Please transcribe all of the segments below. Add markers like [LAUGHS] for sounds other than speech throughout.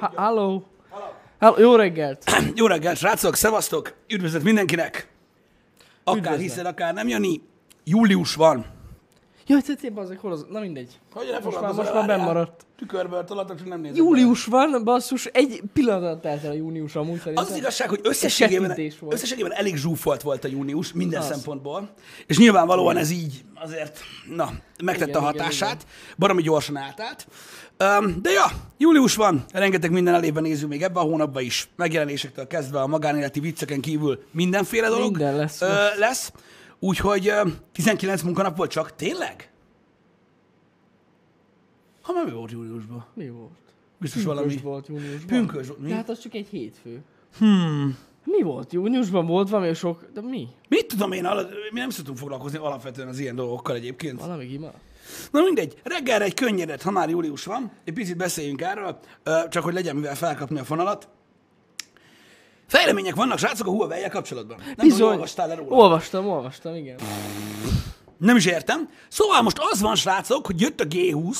Ha, halló. Halló. Jó reggelt. Jó reggelt, srácok, szevasztok, üdvözlet mindenkinek. Akár Üdvözlet. hiszed, akár nem, Jani. Július van. Jaj, tetszél, az hol az... Na mindegy. Hogy ne Most már, most már bennmaradt. Tükörből tolatok, csak nem nézem. Július van, basszus, egy pillanat telt el a június amúgy szerintem. Az az igazság, hogy összességében, összességében elég zsúfolt volt a június minden Az. szempontból, és nyilvánvalóan ez így azért, na, megtette Igen, a igen, hatását, baromi gyorsan átállt. Um, de ja, július van, rengeteg minden elébe nézünk még ebben a hónapban is, megjelenésektől kezdve a magánéleti vicceken kívül mindenféle dolog Minden lesz ö, most. lesz. Úgyhogy ö, 19 munkanap volt csak, tényleg? Ha már mi volt júliusban? Mi volt? Biztos Pünkösd valami... volt júniusban. Pünkös volt. Mi? De hát az csak egy hétfő. Hmm. Mi volt? Júniusban volt valami sok... De mi? Mit tudom én, ala- mi nem szoktunk foglalkozni alapvetően az ilyen dolgokkal egyébként. Valami gima? Na mindegy, reggelre egy könnyedet, ha már július van, egy picit beszéljünk erről, csak hogy legyen mivel felkapni a fonalat. Fejlemények vannak, srácok, a huawei kapcsolatban. Nem tudom, hogy olvastál róla. Olvastam, olvastam, igen. Nem is értem. Szóval most az van, srácok, hogy jött a G20,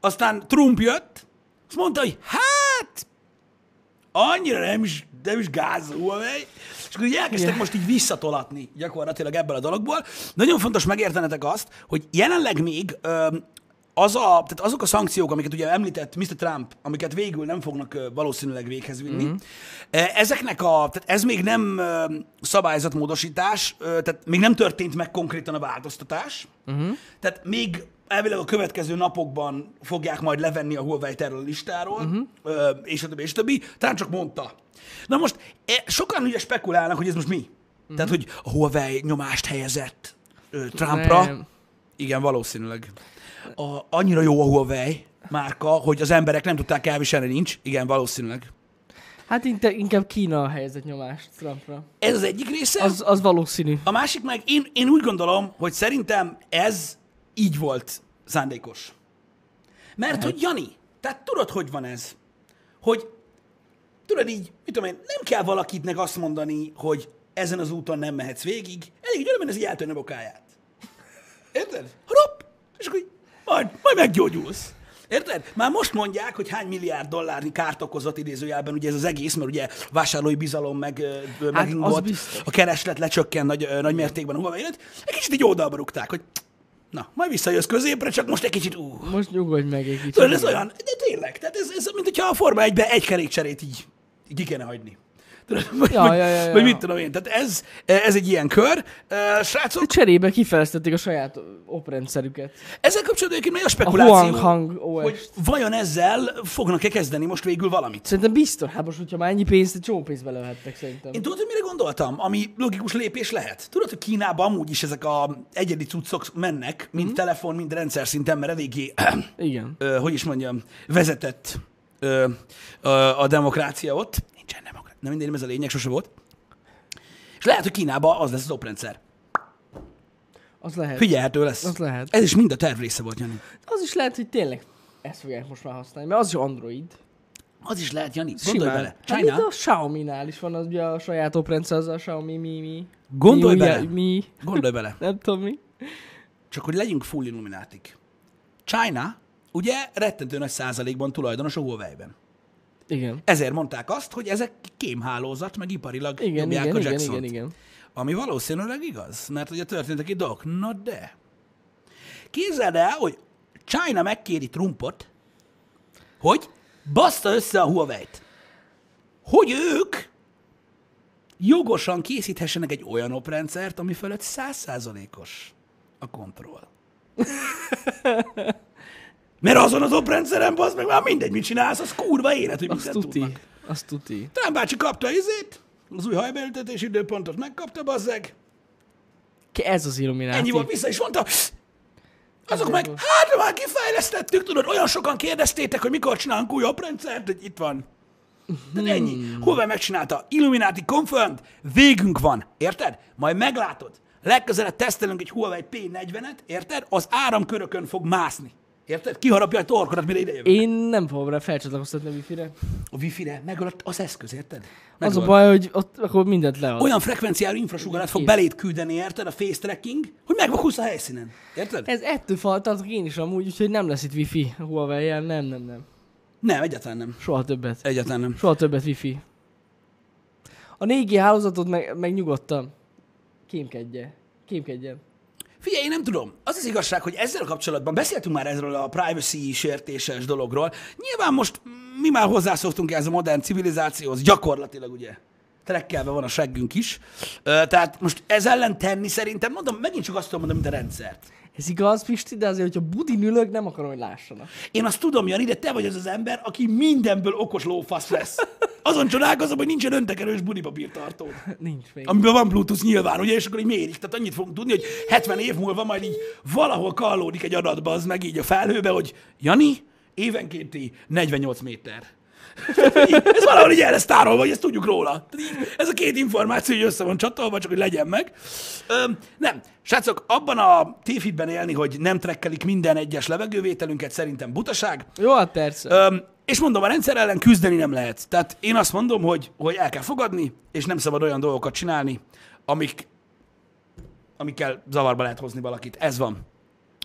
aztán Trump jött, azt mondta, hogy hát, annyira nem is, nem is gáz a Huawei, és akkor így elkezdtek most így visszatolatni gyakorlatilag ebből a dologból. Nagyon fontos megértenetek azt, hogy jelenleg még öm, az a, tehát azok a szankciók, amiket ugye említett Mr. Trump, amiket végül nem fognak valószínűleg véghez vinni, mm. ezeknek a, tehát ez még nem szabályzatmódosítás, tehát még nem történt meg konkrétan a változtatás, mm. tehát még elvileg a következő napokban fogják majd levenni a Huawei a listáról, uh-huh. és a többi, és a többi. Talán csak mondta. Na most, e, sokan ugye spekulálnak, hogy ez most mi. Uh-huh. Tehát, hogy a Huawei nyomást helyezett ö, Trumpra. Nem. Igen, valószínűleg. A, annyira jó a Huawei márka, hogy az emberek nem tudták elviselni, nincs. Igen, valószínűleg. Hát inkább Kína helyezett nyomást Trumpra. Ez az egyik része. Az, az valószínű. A másik meg, én, én úgy gondolom, hogy szerintem ez így volt szándékos. Mert hogy Jani, tehát tudod, hogy van ez? Hogy tudod így, mit tudom én, nem kell valakinek azt mondani, hogy ezen az úton nem mehetsz végig, elég gyönyörűen ez így eltörne a bokáját. Érted? Hopp! És akkor így, majd, majd meggyógyulsz. Érted? Már most mondják, hogy hány milliárd dollárnyi kárt okozott idézőjelben ugye ez az egész, mert ugye vásárlói bizalom meg, hát megingott, a kereslet lecsökken nagy, nagy mértékben a huawei Egy kicsit így oldalba rúgták, hogy na, majd visszajössz középre, csak most egy kicsit, ú, Most nyugodj meg egy kicsit. Tudod, ez olyan, de tényleg, tehát ez, ez mint hogyha a Forma 1 egy kerékcserét így, így ki kéne hagyni. Tudod, vagy, Ja, vagy, ja, ja, ja. vagy mit tudom én, tehát ez, ez egy ilyen kör. Srácok, Cserébe kifejlesztették a saját oprendszerüket. ezzel kapcsolatban egyébként megy a A spekuláció, Huanghang OS. hogy vajon ezzel fognak-e kezdeni most végül valamit. Szerintem biztos, hát most, hogyha már ennyi pénzt, egy csomó pénzt belőhettek szerintem. Én tudod, hogy mire gondoltam, ami logikus lépés lehet? Tudod, hogy Kínában amúgy is ezek a egyedi cuccok mennek, mind Mhm. telefon, mind rendszer szinten, mert eléggé [CLEARS THROAT] Igen. ö, hogy is mondjam, vezetett ö, ö, a demokrácia ott. Nincsen demokrácia. Nem mindegy, nem ez a lényeg, sose volt. És lehet, hogy Kínában az lesz az oprendszer. Az lehet. Figyelhető lesz. Az lehet. Ez is mind a terv része volt, Jani. Az is lehet, hogy tényleg ezt fogják most már használni, mert az is Android. Az is lehet, Jani. Gondolj Simán. bele. Hát China, a Xiaomi-nál is van az ugye a saját oprendszer, az a Xiaomi Mi Mi. Gondolj mi, bele. Mi, gondolj bele. [LAUGHS] nem tudom mi. Csak hogy legyünk full illuminátik. China, ugye rettentő nagy százalékban tulajdonos a Huawei-ben. Igen. Ezért mondták azt, hogy ezek kémhálózat, meg iparilag Igen, nyomják igen, a igen, Jackson-t. igen, igen. Ami valószínűleg igaz, mert ugye történtek itt dolgok. Na de. Képzeld el, hogy China megkéri Trumpot, hogy baszta össze a Huawei-t. Hogy ők jogosan készíthessenek egy olyan oprendszert, ami fölött százszázalékos a kontroll. [LAUGHS] Mert azon az oprendszeren, az meg már mindegy, mit csinálsz, az kurva élet, hogy Azt mindent tuti. tudnak. Azt tuti. Trump bácsi kapta izét, az új hajbeültetési időpontot megkapta, bazzeg. Ki Ez az illumináti. Ennyi volt, vissza is mondta. Azok meg, hát de már kifejlesztettük, tudod, olyan sokan kérdeztétek, hogy mikor csinálunk új oprendszert, hogy itt van. Ennyi. Hmm. Huawei megcsinálta. Illuminati confirmed, végünk van. Érted? Majd meglátod. Legközelebb tesztelünk egy Huawei P40-et, érted? Az áramkörökön fog mászni. Érted? Kiharapja a torkodat, mire ide jövök. Én nem fogom rá felcsatlakoztatni a wifi-re. A wifi-re megölt az eszköz, érted? Az a Megölt. baj, hogy ott akkor mindent lead. Olyan frekvenciájú infrasugarat fog beléd küldeni, érted? A face tracking, hogy megvakulsz a helyszínen. Érted? Ez ettől faltatok én is amúgy, úgyhogy nem lesz itt wifi huawei -jel. Nem, nem, nem. Nem, egyáltalán nem. Soha többet. Egyáltalán nem. Soha többet wifi. A 4G hálózatot meg, meg nyugodtan kémkedje. Kémkedjen. Figyelj, én nem tudom. Az az igazság, hogy ezzel kapcsolatban beszéltünk már ezről a privacy sértéses dologról. Nyilván most mi már hozzászoktunk ehhez a modern civilizációhoz, gyakorlatilag ugye trekkelve van a seggünk is. Tehát most ez ellen tenni szerintem, mondom, megint csak azt tudom mondani, mint a rendszert. Ez igaz, Pisti, de azért, hogyha budin ülök, nem akarom, hogy lássanak. Én azt tudom, Jani, de te vagy az az ember, aki mindenből okos lófasz lesz. Azon csodálkozom, hogy nincsen öntekerős budipapírtartó. Nincs még. Amiben van Bluetooth nyilván, ugye, és akkor így mérik. Tehát annyit fogunk tudni, hogy 70 év múlva majd így valahol kallódik egy adatba, az meg így a felhőbe, hogy Jani, évenkénti 48 méter. Ez valahol így el lesz tárolva, hogy ezt tudjuk róla. Ez a két információ így össze van csatolva, csak hogy legyen meg. Öm, nem. Srácok, abban a tévhitben élni, hogy nem trekkelik minden egyes levegővételünket, szerintem butaság. Jó, hát persze. Öm, és mondom, a rendszer ellen küzdeni nem lehet. Tehát én azt mondom, hogy, hogy el kell fogadni, és nem szabad olyan dolgokat csinálni, amik, amikkel zavarba lehet hozni valakit. Ez van.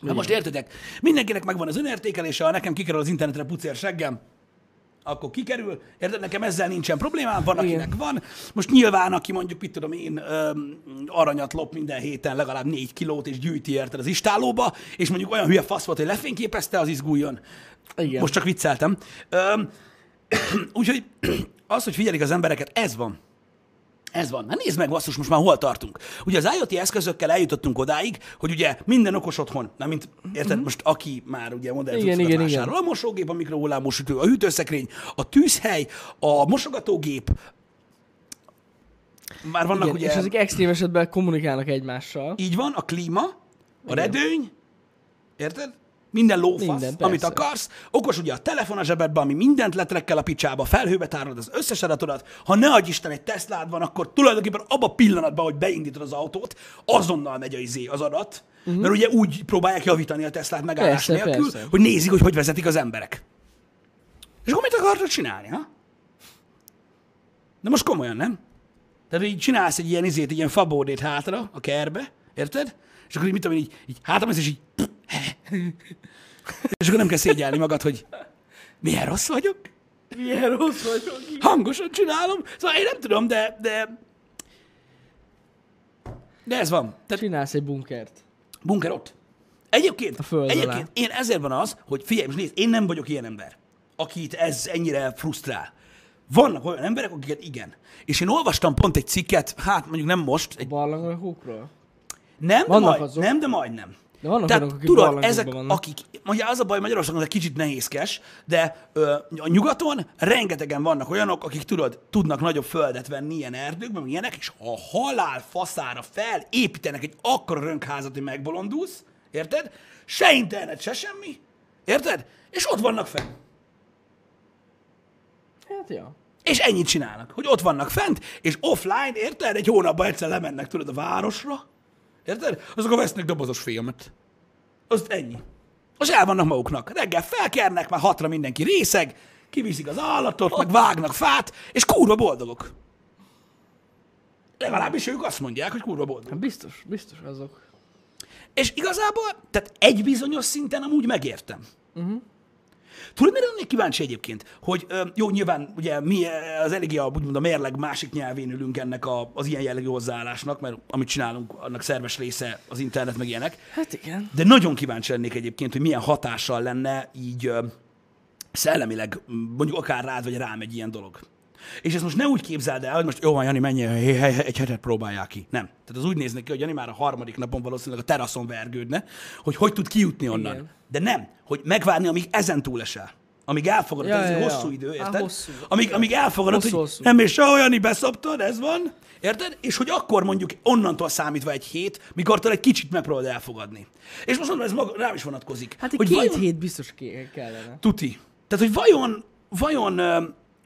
Na most értedek, mindenkinek megvan az önértékelése, ha nekem kikerül az internetre pucér seggem, akkor kikerül. Érted, nekem ezzel nincsen problémám, van, Igen. akinek van. Most nyilván, aki mondjuk, mit tudom én, öm, aranyat lop minden héten legalább négy kilót, és gyűjti érted az istálóba, és mondjuk olyan hülye fasz volt, hogy lefényképezte, az izguljon. Igen. Most csak vicceltem. Öm, [CLEARS THROAT] úgyhogy az, hogy figyelik az embereket, ez van. Ez van. Hát nézd meg, basszus, most már hol tartunk. Ugye az IoT eszközökkel eljutottunk odáig, hogy ugye minden okos otthon, na mint, érted, most aki már ugye modern Igen, igen, igen. vásárol, a mosógép, a mikrohullámosütő, a hűtőszekrény, a tűzhely, a mosogatógép, már vannak Igen, ugye, És ezek extrém esetben kommunikálnak egymással. így van, a klíma, a Igen. redőny, érted? Minden lófasz, Minden, amit akarsz. Okos ugye a telefon a zsebedben, ami mindent letrekkel a picsába, felhőbe tárolod az összes adatodat. Ha ne adj Isten egy Teslád van, akkor tulajdonképpen abban a pillanatban, hogy beindítod az autót, azonnal megy a izé, az adat. Uh-huh. Mert ugye úgy próbálják javítani a Teslát megállás. Persze, nélkül, persze. hogy nézik, hogy hogy vezetik az emberek. És akkor mit akartad csinálni, ha? De most komolyan, nem? Tehát, így csinálsz egy ilyen izét, egy ilyen fabódét hátra a kerbe, érted? És akkor így mit tudom én, így, így hátra és így... [LAUGHS] és akkor nem kell szégyelni magad, hogy milyen rossz vagyok, Milyen rossz vagyok. hangosan csinálom. Szóval én nem tudom, de... De, de ez van. Tehát Csinálsz egy bunkert. bunker ott. Egyébként, A föld alá. egyébként én ezért van az, hogy figyelj, most nézd, én nem vagyok ilyen ember, akit ez ennyire frusztrál. Vannak olyan emberek, akiket igen. És én olvastam pont egy cikket, hát mondjuk nem most, egy, Barlangokról? nem, de, Vannak majd, azok. nem, de majdnem. De vannak Tehát olyanok, akik tudod, ezek, vannak. akik, ugye az a baj Magyarországon, ez kicsit nehézkes, de ö, a nyugaton rengetegen vannak olyanok, akik tudod, tudnak nagyobb földet venni ilyen erdőkben, ilyenek, és a halál faszára felépítenek egy akkora rönkházat, hogy megbolondulsz, érted? Se internet, se semmi, érted? És ott vannak fenn. Hát ja. És ennyit csinálnak, hogy ott vannak fent, és offline, érted? Egy hónapban egyszer lemennek, tudod, a városra, érted? Azok a vesznek dobozos filmet. Az ennyi. Az el vannak maguknak. Reggel felkernek, már hatra mindenki részeg, kiviszik az állatot, meg vágnak fát, és kurva boldogok. Legalábbis ők azt mondják, hogy kurva boldogok. Hát biztos, biztos azok. És igazából, tehát egy bizonyos szinten amúgy megértem. Uh-huh. Tudod, mire lennék kíváncsi egyébként? Hogy jó, nyilván ugye mi az eléggé a, úgymond a mérleg másik nyelvén ülünk ennek a, az ilyen jellegű hozzáállásnak, mert amit csinálunk, annak szerves része az internet, meg ilyenek. Hát igen. De nagyon kíváncsi lennék egyébként, hogy milyen hatással lenne így szellemileg, mondjuk akár rád vagy rám egy ilyen dolog. És ezt most ne úgy képzeld el, hogy most jó van, Jani, menj, egy hetet próbálják ki. Nem. Tehát az úgy néz neki, hogy Jani már a harmadik napon valószínűleg a teraszon vergődne, hogy hogy tud kijutni onnan. Igen. De nem, hogy megvárni, amíg ezen túlesel. Amíg elfogadod, Ja, ez egy ja, ja. hosszú idő, Á, érted? hosszú. Amíg, amíg elfogadod, Hosszú, hogy hosszú. nem, és Jani beszoptad, ez van, érted? És hogy akkor mondjuk onnantól számítva egy hét, mikor egy kicsit megpróbálod elfogadni. És most mondom, ez maga, rám is vonatkozik. Hát egy hogy két vajon- hét biztos kellene. Tuti. Tehát, hogy vajon, vajon,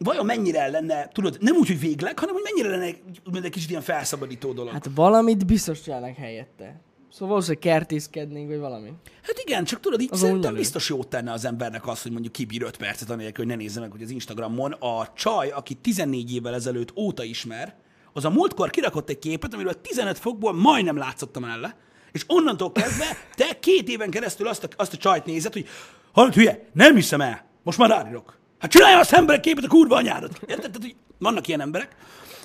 vajon mennyire lenne, tudod, nem úgy, hogy végleg, hanem hogy mennyire lenne úgymond egy kicsit ilyen felszabadító dolog. Hát, valamit biztos csinálnak helyette. Szóval valószínűleg kertészkednénk, vagy valami. hát igen, csak tudod, így Az szerintem biztos jót tenne az embernek az, hogy mondjuk kibír 5 percet, anélkül, hogy ne nézze meg, hogy az Instagramon a csaj, aki 14 évvel ezelőtt óta ismer, az a múltkor kirakott egy képet, amiről 15 fokból majdnem látszott a melle, és onnantól kezdve te két éven keresztül azt a, azt a csajt nézed, hogy hallod, hülye, nem hiszem el, most már rárírok. Hát csinálja azt emberek képet a kurva anyádat. Érted? Tehát, hogy vannak ilyen emberek,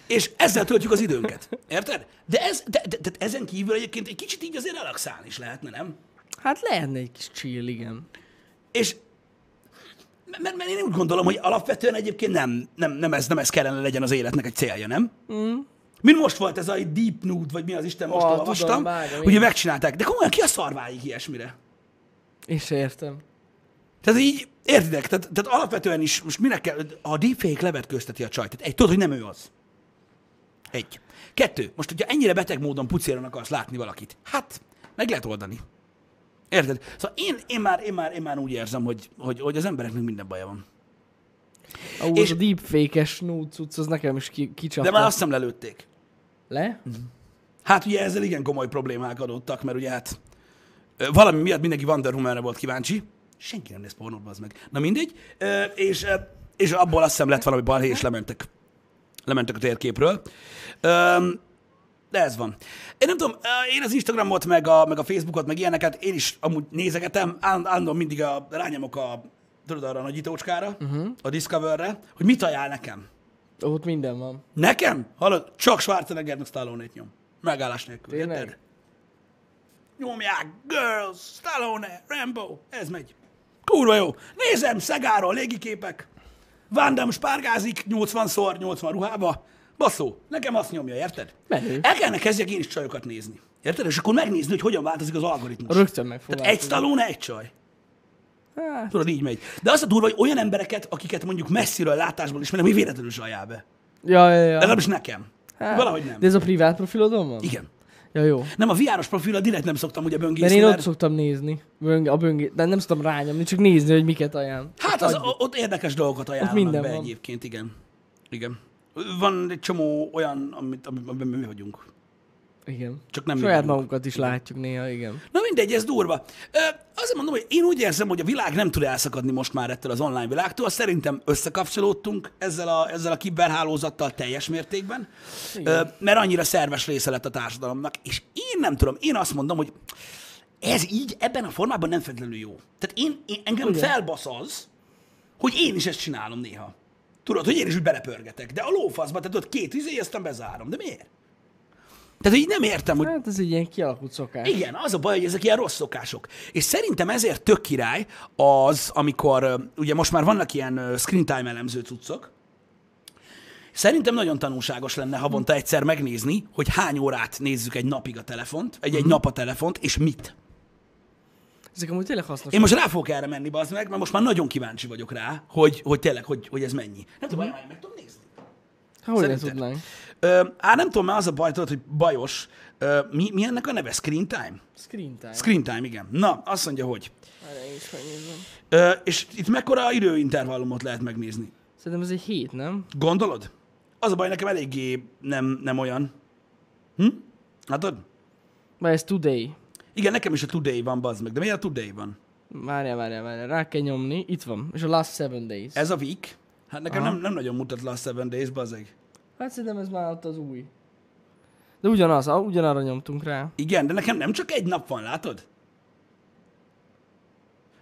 és ezzel töltjük az időnket. Érted? De, ez, de, de, de ezen kívül egyébként egy kicsit így azért relaxálni is lehetne, nem? Hát lehetne egy kis chill, igen. És mert, mert én úgy gondolom, hogy alapvetően egyébként nem, nem, nem, ez, nem ez kellene legyen az életnek egy célja, nem? Mm. Mint most volt ez a Deep Nude, vagy mi az Isten, most Ah, olvastam. tudom, vágom, ugye igen. megcsinálták. De komolyan ki a szarváig ilyesmire? Én se értem. Tehát így, értitek? Tehát, tehát alapvetően is, most minek kell, a deepfake levetközteti a csajt. Egy, tudod, hogy nem ő az. Egy. Kettő. Most, hogyha ennyire beteg módon pucéron akarsz látni valakit, hát meg lehet oldani. Érted? Szóval én, én, már, én, már, én már úgy érzem, hogy, hogy, hogy az embereknek minden baja van. Ahú, És- a deepfake-es nude cucc, az nekem is ki, kicsapta. De már azt hiszem lelőtték. Le? Hát ugye ezzel igen komoly problémák adottak, mert ugye hát valami miatt mindenki Wonder Woman-re volt kíváncsi. Senki nem néz pornót, az meg. Na mindegy. Ö, És, és abból azt hiszem lett valami balhé, és lementek. Lementek a térképről. Ö, De ez van. Én nem tudom, én az Instagramot, meg a, meg a Facebookot, meg ilyeneket én is amúgy nézegetem. Áll- Állandóan mindig a, rányomok a, tudod, arra a nagyítócskára, uh-huh. a Discoverre, hogy mit ajánl nekem. Ott minden van. Nekem? Hallod? Csak Schwarzenegger meg Stallone-t nyom. Megállás nélkül. Tényleg? Érted? Nyomják, Girls, Stallone, Rambo, ez megy. Kurva jó. Nézem, Szegáról, légiképek. Van Damme spárgázik 80-szor 80 ruhába. Basszó, nekem azt nyomja, érted? Menő. El kellene kezdjek én is csajokat nézni. Érted? És akkor megnézni, hogy hogyan változik az algoritmus. Rögtön meg Tehát egy. Stallone, egy csaj. Hát, Tudod, így megy. De az a durva, hogy olyan embereket, akiket mondjuk messziről látásból ismerem, mi véletlenül zsajál be. ja, ja, ja. Legalábbis nekem. Hát, Valahogy nem. De ez a privát profilodon van? Igen. Ja, jó. Nem, a VR-os profilra direkt nem szoktam ugye Mert böngészni, én mert, ott szoktam nézni. Böng, a böngé... De nem szoktam rányomni, csak nézni, hogy miket ajánl. hát az, ott érdekes dolgokat ajánlanak minden be van. egyébként, igen. Igen. Van egy csomó olyan, amit, amiben mi vagyunk. Igen. Csak nem Saját magunkat is látjuk néha, igen. Na mindegy, ez durva. Ö, azért mondom, hogy én úgy érzem, hogy a világ nem tud elszakadni most már ettől az online világtól. Szerintem összekapcsolódtunk ezzel a, ezzel a kiberhálózattal teljes mértékben, Ö, mert annyira szerves része lett a társadalomnak. És én nem tudom, én azt mondom, hogy ez így, ebben a formában nem feltétlenül jó. Tehát én, én engem Ugye? felbasz az, hogy én is ezt csinálom néha. Tudod, hogy én is úgy belepörgetek. De a lófaszba, tehát ott két izé, aztán bezárom. De miért? Tehát így nem értem, hogy Hát ez egy ilyen kialakult szokás. igen, az a baj, hogy ezek ilyen rossz szokások. És szerintem ezért tök király az, amikor ugye most már vannak ilyen screen time elemző cuccok, Szerintem nagyon tanulságos lenne havonta egyszer megnézni, hogy hány órát nézzük egy napig a telefont, egy, egy nap a telefont, és mit. Ezek amúgy tényleg hasznos. Én most rá fogok erre menni, bazd meg, mert most már nagyon kíváncsi vagyok rá, hogy, hogy tényleg, hogy, hogy ez mennyi. Nem tudom, uh meg tudom nézni. Hogy ne szerinted? tudnánk? Ö, á, nem tudom, mert az a baj, tudod, hogy bajos. Ö, mi, mi ennek a neve? Screen time? Screen time. Screen time, igen. Na, azt mondja, hogy. Is. Ö, és itt mekkora időintervallumot lehet megnézni? Szerintem ez egy hét, nem? Gondolod? Az a baj, nekem eléggé nem, nem olyan. Hm? Látod? Vagy ez today. Igen, nekem is a Today van, bazd meg. De miért a Today van? Várjál, várjál, várjál. Rá kell nyomni. Itt van. És a last seven days. Ez a week? Hát nekem Aha. nem, nem nagyon mutat Last Seven Days, bazeg. Hát szerintem ez már ott az új. De ugyanaz, ugyanarra nyomtunk rá. Igen, de nekem nem csak egy nap van, látod?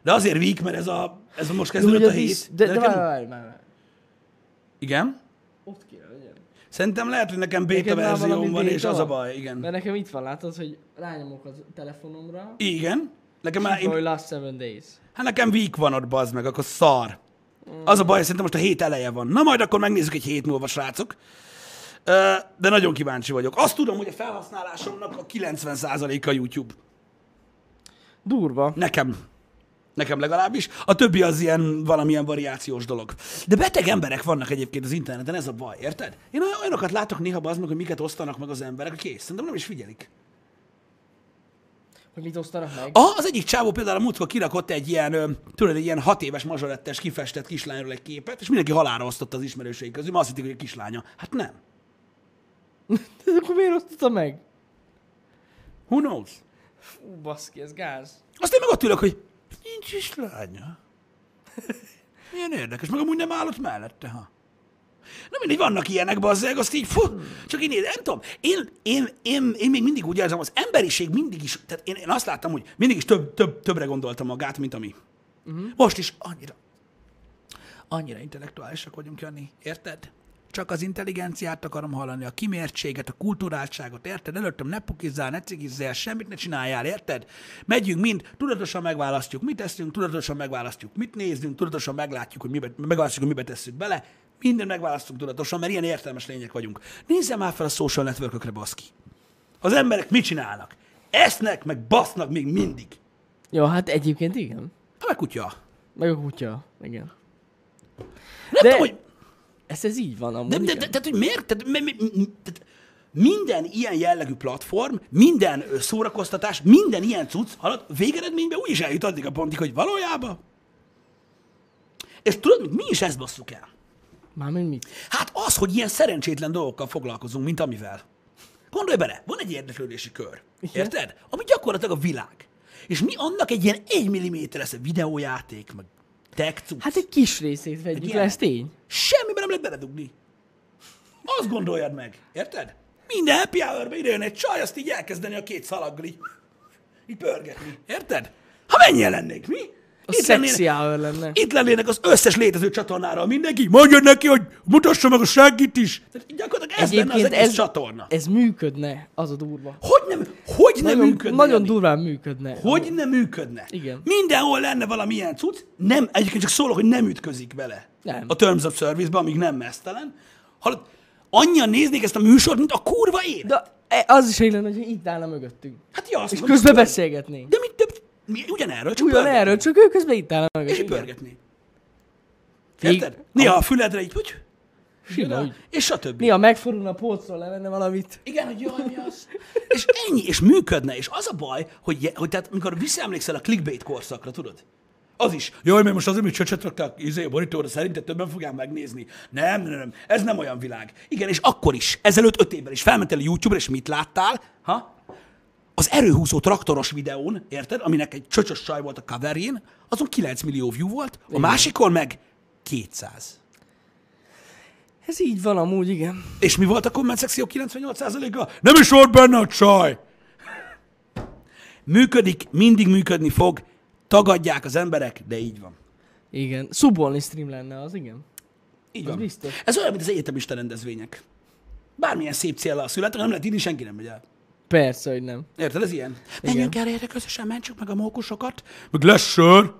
De azért week, mert ez a, ez a most De, kezdődött a hét. disz- de, de, nekem- várj, várj, várj. Igen? Ott kéne legyen. Szerintem lehet, hogy nekem beta verzióm van, és az a baj, igen. Mert nekem itt van, látod, hogy rányomok a telefonomra. Igen. Nekem már, én, last seven days. hát nekem week van ott, bazd meg, akkor szar. Az a baj, szerintem most a hét eleje van. Na majd akkor megnézzük egy hét múlva, srácok. De nagyon kíváncsi vagyok. Azt tudom, hogy a felhasználásomnak a 90%-a YouTube. Durva. Nekem. Nekem legalábbis. A többi az ilyen valamilyen variációs dolog. De beteg emberek vannak egyébként az interneten, ez a baj, érted? Én olyan- olyanokat látok néha az meg, hogy miket osztanak meg az emberek, hogy kész. Szerintem nem is figyelik. Hogy mit osztanak meg? Ah, az egyik csávó például a múltkor kirakott egy ilyen, tudod, egy ilyen hat éves mazsorettes kifestett kislányról egy képet, és mindenki halára osztotta az ismerősei közül, mert azt hitték, hogy egy kislánya. Hát nem. [LAUGHS] De akkor miért osztotta meg? Who knows? Fú, baszki, ez gáz. Aztán meg ott ülök, hogy nincs is lánya. Milyen érdekes, meg amúgy nem állott mellette, ha. Na mindig vannak ilyenek, bazzeg, azt így, fú, csak én nem tudom. Én, én, én, én, még mindig úgy érzem, az emberiség mindig is, tehát én, én azt láttam, hogy mindig is több, több, többre gondolta magát, mint ami. Uh-huh. Most is annyira, Annyira intellektuálisak vagyunk, Jani. Érted? Csak az intelligenciát akarom hallani, a kimértséget, a kulturáltságot, érted? Előttem ne pukizzál, ne cigizzél, semmit ne csináljál, érted? Megyünk mind, tudatosan megválasztjuk, mit teszünk, tudatosan megválasztjuk, mit nézzünk, tudatosan meglátjuk, hogy mibe, megválasztjuk, hogy mibe tesszük bele. Minden megválasztunk tudatosan, mert ilyen értelmes lények vagyunk. Nézzem már fel a social networkökre, baszki. Az emberek mit csinálnak? Esznek, meg basznak még mindig. Jó, hát egyébként igen. Hát meg kutya. Meg a kutya, igen. Nem De- tudom, hogy Ez, ez így van amúgy. De, de, de, tehát, hogy miért? Tehát, mi, mi, tehát minden ilyen jellegű platform, minden szórakoztatás, minden ilyen cucc, halad, végeredményben úgy is eljut addig a pontig, hogy valójában. És tudod, mi is ezt basszuk el? Mármint mit? Hát az, hogy ilyen szerencsétlen dolgokkal foglalkozunk, mint amivel. Gondolj bele, van egy érdeklődési kör. Igen. Érted? Ami gyakorlatilag a világ. És mi annak egy ilyen egy milliméteres videójáték, meg tech. Hát egy kis részét vegyük le, ez tény. Semmiben nem lehet beledugni. Azt gondoljad meg. Érted? Minden happy hour-be ide jön egy csaj, azt így elkezdeni a két szalaggal így, így pörgetni. Érted? Ha mennyien lennék, mi? A Itt sexy lennének, lenne. itt lennének az összes létező csatornára mindenki, mondja neki, hogy mutassa meg a seggit is. Tehát gyakorlatilag ez lenne az Egyébként egész ez, csatorna. ez működne, az a durva. Hogy nem, hogy nem Nagyon, működne? nagyon Jani? durván működne. Hogy nem működne? Igen. Mindenhol lenne valamilyen cucc, nem, egyébként csak szólok, hogy nem ütközik bele. Nem. A Terms of Service-be, amíg nem mesztelen. Hallod, annyian néznék ezt a műsort, mint a kurva élet. De e- az is egy lenne, hogy itt állna mögöttünk. Hát ja, azt És mondom, közben beszélgetnénk. De mit több? Mi ugyanerről, csak Ugyan erről, csak ő közben itt állna És így pörgetni. Érted? Néha a füledre így, hogy? Sima, úgy. És stb. Néha megfordulna a polcról, levenne valamit. Igen, hogy jaj, mi az? És ennyi, és működne. És az a baj, hogy, hogy tehát, amikor visszaemlékszel a clickbait korszakra, tudod? Az is. Jaj, mert most azért, hogy csöcset rakták izé, a monitorra, szerinted többen fogják megnézni. Nem, nem, nem, ez nem olyan világ. Igen, és akkor is, ezelőtt öt évvel is felmentél a YouTube-ra, és mit láttál? Ha? Az erőhúzó traktoros videón, érted, aminek egy csöcsös csaj volt a coverjén, azon 9 millió view volt, a másikon meg 200. Ez így van amúgy, igen. És mi volt a komment szekció 98%-a? Nem is volt benne a csaj! Működik, mindig működni fog, tagadják az emberek, de így van. Igen. Szubolni stream lenne az, igen. Így Az van. biztos. Ez olyan, mint az egyetemista rendezvények. Bármilyen szép céllal születnek, nem lehet írni, senki nem megy el. Persze, hogy nem. Érted, ez ilyen? Igen. Menjünk el erre közösen, mentsük meg a mókusokat, meg lesz sör,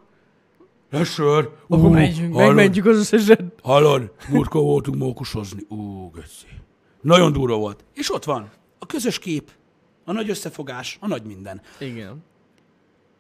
lesz sör. Akkor Ú, menjünk, hallod? megmentjük az összeset. Hallod, múltkor voltunk mókusozni. Ú, geci. Nagyon durva volt. És ott van a közös kép, a nagy összefogás, a nagy minden. Igen.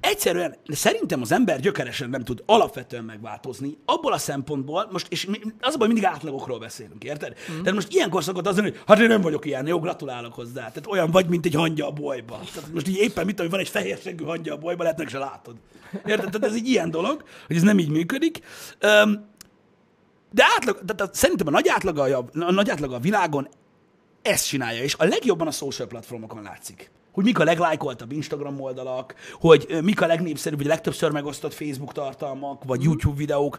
Egyszerűen, szerintem az ember gyökeresen nem tud alapvetően megváltozni, abból a szempontból, most, és mi- az a baj, mindig átlagokról beszélünk, érted? Mm. Tehát most ilyenkor szokott az hogy hát én nem vagyok ilyen, jó, gratulálok hozzá. Tehát olyan vagy, mint egy hangya a bolyba. Tehát most így éppen mit tudom, van egy fehér seggű hangya a bolyba, lehet meg se látod. Érted? Tehát ez egy ilyen dolog, hogy ez nem így működik. Öm, de átlag, de, de szerintem a nagy átlaga a, a nagy átlaga a világon ezt csinálja, és a legjobban a social platformokon látszik. Hogy mik a leglájkoltabb Instagram oldalak, hogy mik a legnépszerűbb, vagy a legtöbbször megosztott Facebook tartalmak, vagy YouTube videók,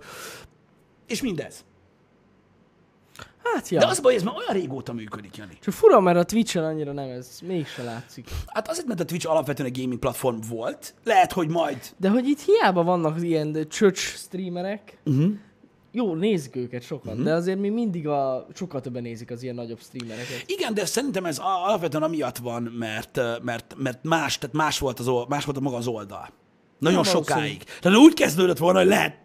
és mindez. Hát ja. De az baj, ez már olyan régóta működik, Jani. Csak fura, mert a Twitch-en annyira nem ez, mégse látszik. Hát azért, mert a Twitch alapvetően egy gaming platform volt, lehet, hogy majd... De hogy itt hiába vannak ilyen church streamerek, uh-huh. Jó, nézik őket sokan, uh-huh. de azért mi mindig a, sokkal többen nézik az ilyen nagyobb streamereket. Igen, de szerintem ez alapvetően amiatt van, mert, mert, mert más, tehát más volt, az, ol- más volt a maga az oldal. Nagyon Na, valószínű. sokáig. Tehát úgy kezdődött volna, hogy lehet,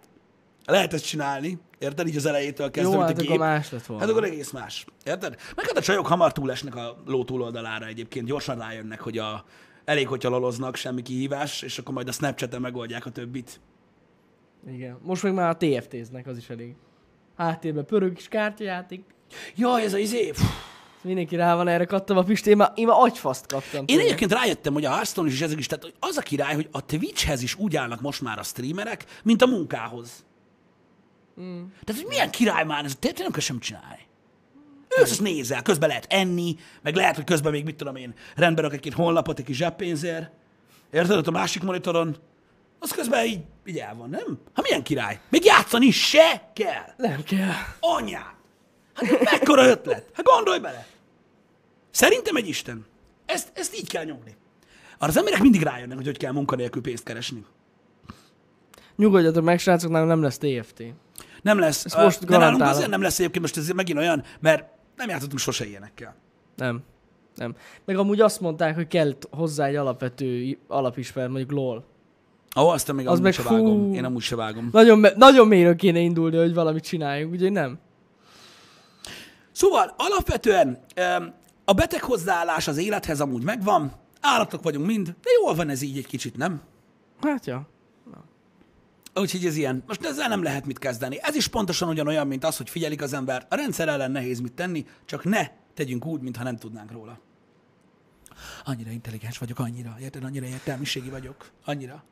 lehet ezt csinálni, érted? Így az elejétől kezdve, Jó, mint hát a akkor gép. más lett volna. Hát akkor egész más. Érted? Meg hát a csajok hamar túlesnek a ló túloldalára egyébként. Gyorsan rájönnek, hogy a, elég, hogyha laloznak, semmi kihívás, és akkor majd a Snapchat-en megoldják a többit. Igen. Most meg már a TFT-znek, az is elég. Háttérben pörög kis kártyajáték. Jaj, ez a izé. Pff. Mindenki rá van erre kattam a Pisti, én már, én már agyfaszt kaptam. Én tőle. egyébként rájöttem, hogy a Hearthstone is, és ezek is, tehát az a király, hogy a Twitchhez is úgy állnak most már a streamerek, mint a munkához. Mm. Tehát, hogy milyen király már ez, tényleg nem kell sem csinálni. Ősz, azt nézel, közben lehet enni, meg lehet, hogy közben még, mit tudom én, rendbe rak egy-két honlapot, egy kis zseppénzért. Érted, ott a másik monitoron, az közben így, így el van, nem? Hát milyen király? Még játszani se kell. Nem kell. Anyád! Hát mekkora ötlet? Hát gondolj bele! Szerintem egy Isten. Ezt, ezt így kell nyomni. Arra az emberek mindig rájönnek, hogy hogy kell munkanélkül pénzt keresni. Nyugodjatok meg, srácok, nálam nem lesz TFT. Nem lesz. Ezt most de nálunk azért nem lesz egyébként most ez megint olyan, mert nem játszottunk sose ilyenekkel. Nem. Nem. Meg amúgy azt mondták, hogy kell hozzá egy alapvető i- alapismer, mondjuk LOL. Ó, azt én még Az meg se fú. vágom. Én amúgy se vágom. Nagyon, nagyon mélyről kéne indulni, hogy valamit csináljunk, ugye nem? Szóval alapvetően a beteg hozzáállás az élethez amúgy megvan, állatok vagyunk mind, de jól van ez így egy kicsit, nem? Hát ja. Úgyhogy ez ilyen. Most ezzel nem lehet mit kezdeni. Ez is pontosan ugyanolyan, mint az, hogy figyelik az ember. A rendszer ellen nehéz mit tenni, csak ne tegyünk úgy, mintha nem tudnánk róla. Annyira intelligens vagyok, annyira, érted? Annyira értelmiségi vagyok. Annyira.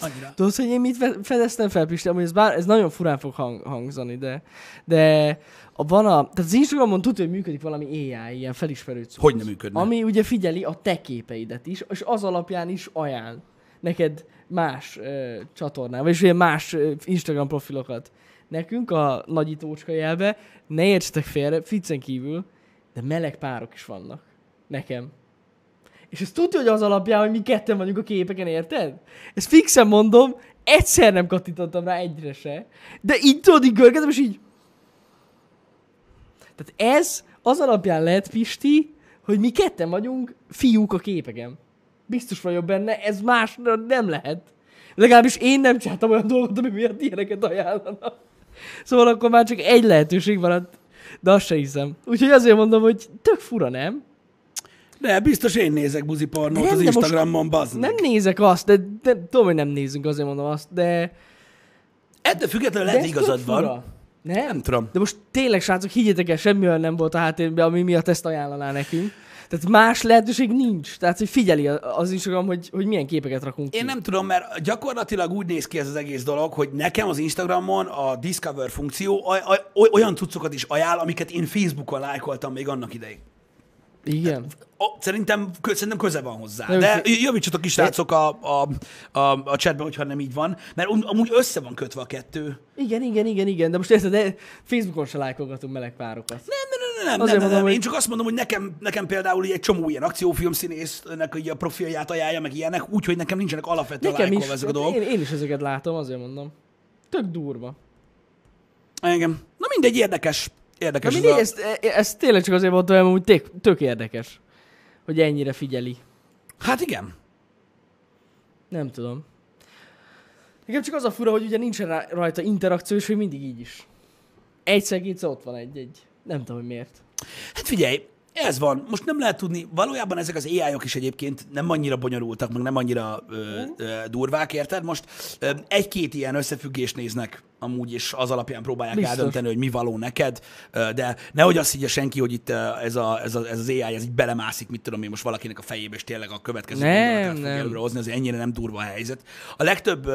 Annyira. Tudod, hogy én mit fe- fedeztem fel, Pisti? Amúgy ez, bár, ez nagyon furán fog hang, hangzani, de, de a, van a, tehát az Instagramon tudja, hogy működik valami AI, ilyen felismerő cucc. Hogy nem működne? Ami ugye figyeli a te képeidet is, és az alapján is ajánl neked más ö, csatornán, vagyis ugye más ö, Instagram profilokat. Nekünk a nagyítócska jelbe, ne értsetek félre, ficcen kívül, de meleg párok is vannak. Nekem. És ezt tudja, hogy az alapján, hogy mi ketten vagyunk a képeken, érted? Ezt fixen mondom, egyszer nem kattintottam rá egyre se. De így tudod, így görgetem, és így... Tehát ez az alapján lehet, Pisti, hogy mi ketten vagyunk fiúk a képeken. Biztos vagyok benne, ez más nem lehet. Legalábbis én nem csináltam olyan dolgot, ami miatt ilyeneket ajánlana. Szóval akkor már csak egy lehetőség maradt, de azt se hiszem. Úgyhogy azért mondom, hogy tök fura, nem? De biztos én nézek buzi pornót Nem, az Instagramon, bazd. Nem nézek azt, de, de tudom, hogy nem nézünk, azért mondom azt, de... Ettől függetlenül lehet igazad van. Nem? Nem tudom. De most tényleg, srácok, higgyétek el, semmi olyan nem volt a háttérben, ami miatt ezt ajánlaná nekünk. Tehát más lehetőség nincs. Tehát, hogy figyeli az Instagram, hogy, hogy milyen képeket rakunk ki. Én nem tudom, mert gyakorlatilag úgy néz ki ez az egész dolog, hogy nekem az Instagramon a Discover funkció olyan cuccokat is ajánl, amiket én Facebookon lájkoltam még annak idején. Igen. Szerintem, szerintem köze van hozzá. De javítsatok is, srácok, a, a, a, a chatben, hogyha nem így van, mert um- amúgy össze van kötve a kettő. Igen, igen, igen, igen. De most érted, de Facebookon se lájkolgatunk meleg párokat. Nem, nem, nem, nem, Azért nem, mondom, nem. hogy- Én csak azt mondom, hogy nekem, nekem például egy csomó ilyen akciófilm színésznek így a profilját ajánlja, meg ilyenek, úgyhogy nekem nincsenek alapvetően Nekem lájkolva ezek a hát dolgok. Én, én, is ezeket látom, azért mondom. Tök durva. Engem. Na mindegy, érdekes. Na Érdekes. mindegy, ez a- ezt, e- ezt tényleg csak azért mondtam, hogy tök, tök érdekes, hogy ennyire figyeli. Hát igen. Nem tudom. Nekem csak az a fura, hogy ugye nincsen rajta interakció, és hogy mindig így is. Egyszer, kétszer ott van egy-egy. Nem tudom, hogy miért. Hát figyelj, ez van. Most nem lehet tudni, valójában ezek az AI-ok is egyébként nem annyira bonyolultak, meg nem annyira ö, ö, durvák, érted? Most ö, egy-két ilyen összefüggést néznek amúgy, és az alapján próbálják Biztos. eldönteni, hogy mi való neked, de nehogy azt higgye senki, hogy itt ez, a, ez, a, ez az AI, ez így belemászik, mit tudom én most valakinek a fejébe, és tényleg a következő Nem, nem. előre hozni, azért ennyire nem durva a helyzet. A legtöbb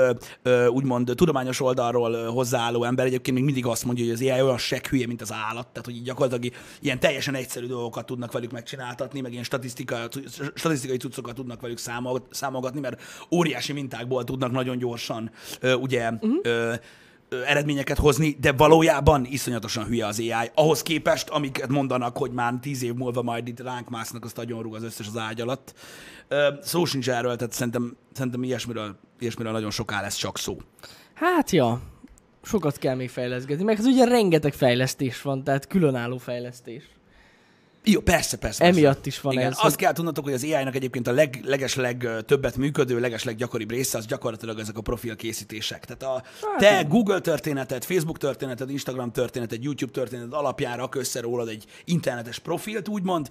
úgymond tudományos oldalról hozzáálló ember egyébként még mindig azt mondja, hogy az AI olyan hülye, mint az állat, tehát hogy így gyakorlatilag ilyen teljesen egyszerű dolgokat tudnak velük megcsináltatni, meg ilyen statisztika, statisztikai cuccokat tudnak velük számol, számolgatni, mert óriási mintákból tudnak nagyon gyorsan ugye uh-huh. Eredményeket hozni, de valójában iszonyatosan hülye az AI. Ahhoz képest, amiket mondanak, hogy már tíz év múlva majd itt ránk másznak, azt agyonrúg az összes az ágy alatt. Szó sincs erről, tehát szerintem, szerintem ilyesmiről, ilyesmiről nagyon soká lesz csak szó. Hát ja, sokat kell még fejleszgetni, meg hát ugye rengeteg fejlesztés van, tehát különálló fejlesztés. Jó, persze, persze. persze. Emiatt is van Igen, ez. azt hogy- kell tudnotok, hogy az AI-nak egyébként a leg, legesleg többet működő, legesleg gyakoribb része az gyakorlatilag ezek a profilkészítések. Tehát a Hát te Google történeted, Facebook történeted, Instagram történeted, YouTube történeted alapján rak össze rólad egy internetes profilt, úgymond.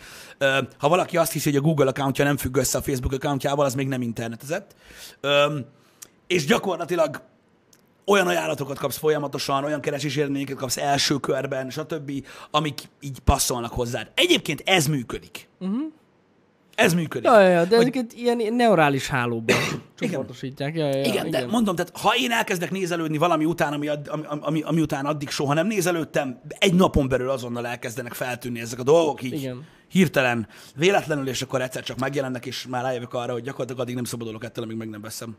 Ha valaki azt hiszi, hogy a Google accountja nem függ össze a Facebook accountjával, az még nem internetezett. És gyakorlatilag olyan ajánlatokat kapsz folyamatosan, olyan keresési eredményeket kapsz első körben, stb., amik így passzolnak hozzád. Egyébként ez működik. Uh-huh. Ez működik. Ja, ja, ja, de Hogy- ezeket ilyen neurális hálóban [COUGHS] csoportosítják. Ja, ja, ja, igen, de mondom, tehát ha én elkezdek nézelődni valami után, ami, add, ami, ami, ami után addig soha nem nézelődtem, egy napon belül azonnal elkezdenek feltűnni ezek a dolgok, így Igen. hirtelen, véletlenül, és akkor egyszer csak megjelennek, és már rájövök arra, hogy gyakorlatilag addig nem szabadulok ettől, amíg meg nem veszem.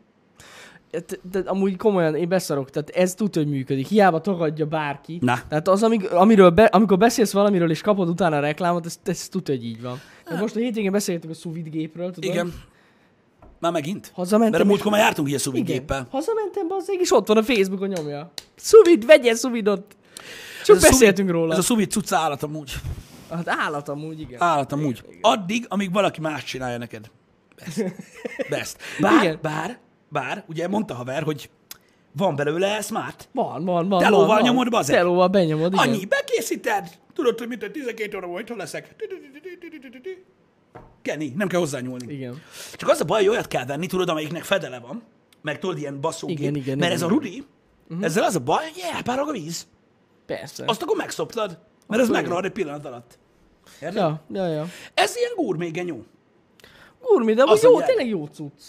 De, amúgy komolyan, én beszarok, tehát ez tudja, hogy működik. Hiába tagadja bárki. Na. Tehát az, amíg, amiről be, amikor beszélsz valamiről, és kapod utána a reklámot, ez, ez tudja, hogy így van. De most a hétvégén beszéltünk a sous vide gépről, tudod? Igen. Már megint? Hazamentem, Mert a múltkor már jártunk ilyen Igen. szuvidgéppel. Hazamentem, bazzeg, és ott van a Facebookon nyomja. Szuvid, vegye szuvidot. Csak Ez a beszéltünk szuvid- róla. Ez a szuvid cucc állat amúgy. Hát állat amúgy, igen. Állat amúgy. Addig, amíg valaki más csinálja neked. Best. [LAUGHS] Best. Bár, Igen. bár, bár, ugye mondta haver, hogy van belőle smart. Van, van, van. Telóval van, nyomod, bazeg? Telóval benyomod, igen. Annyi, bekészíted. Tudod, hogy mit 12 óra volt, hol leszek. Kenny, nem kell hozzányúlni. Igen. Csak az a baj, hogy olyat kell venni, tudod, amelyiknek fedele van, meg tudod, ilyen basszógép. Igen, igen, Mert igen, ez a. Rudi, uh-huh. ezzel az a baj, hogy elpárog a víz. Persze. Azt akkor megszoptad, mert ez Akkor megrad egy pillanat alatt. Érted? Ja, ja, ja. Ez ilyen gúr genyó. Gurmi, de jó, tényleg jó cucc.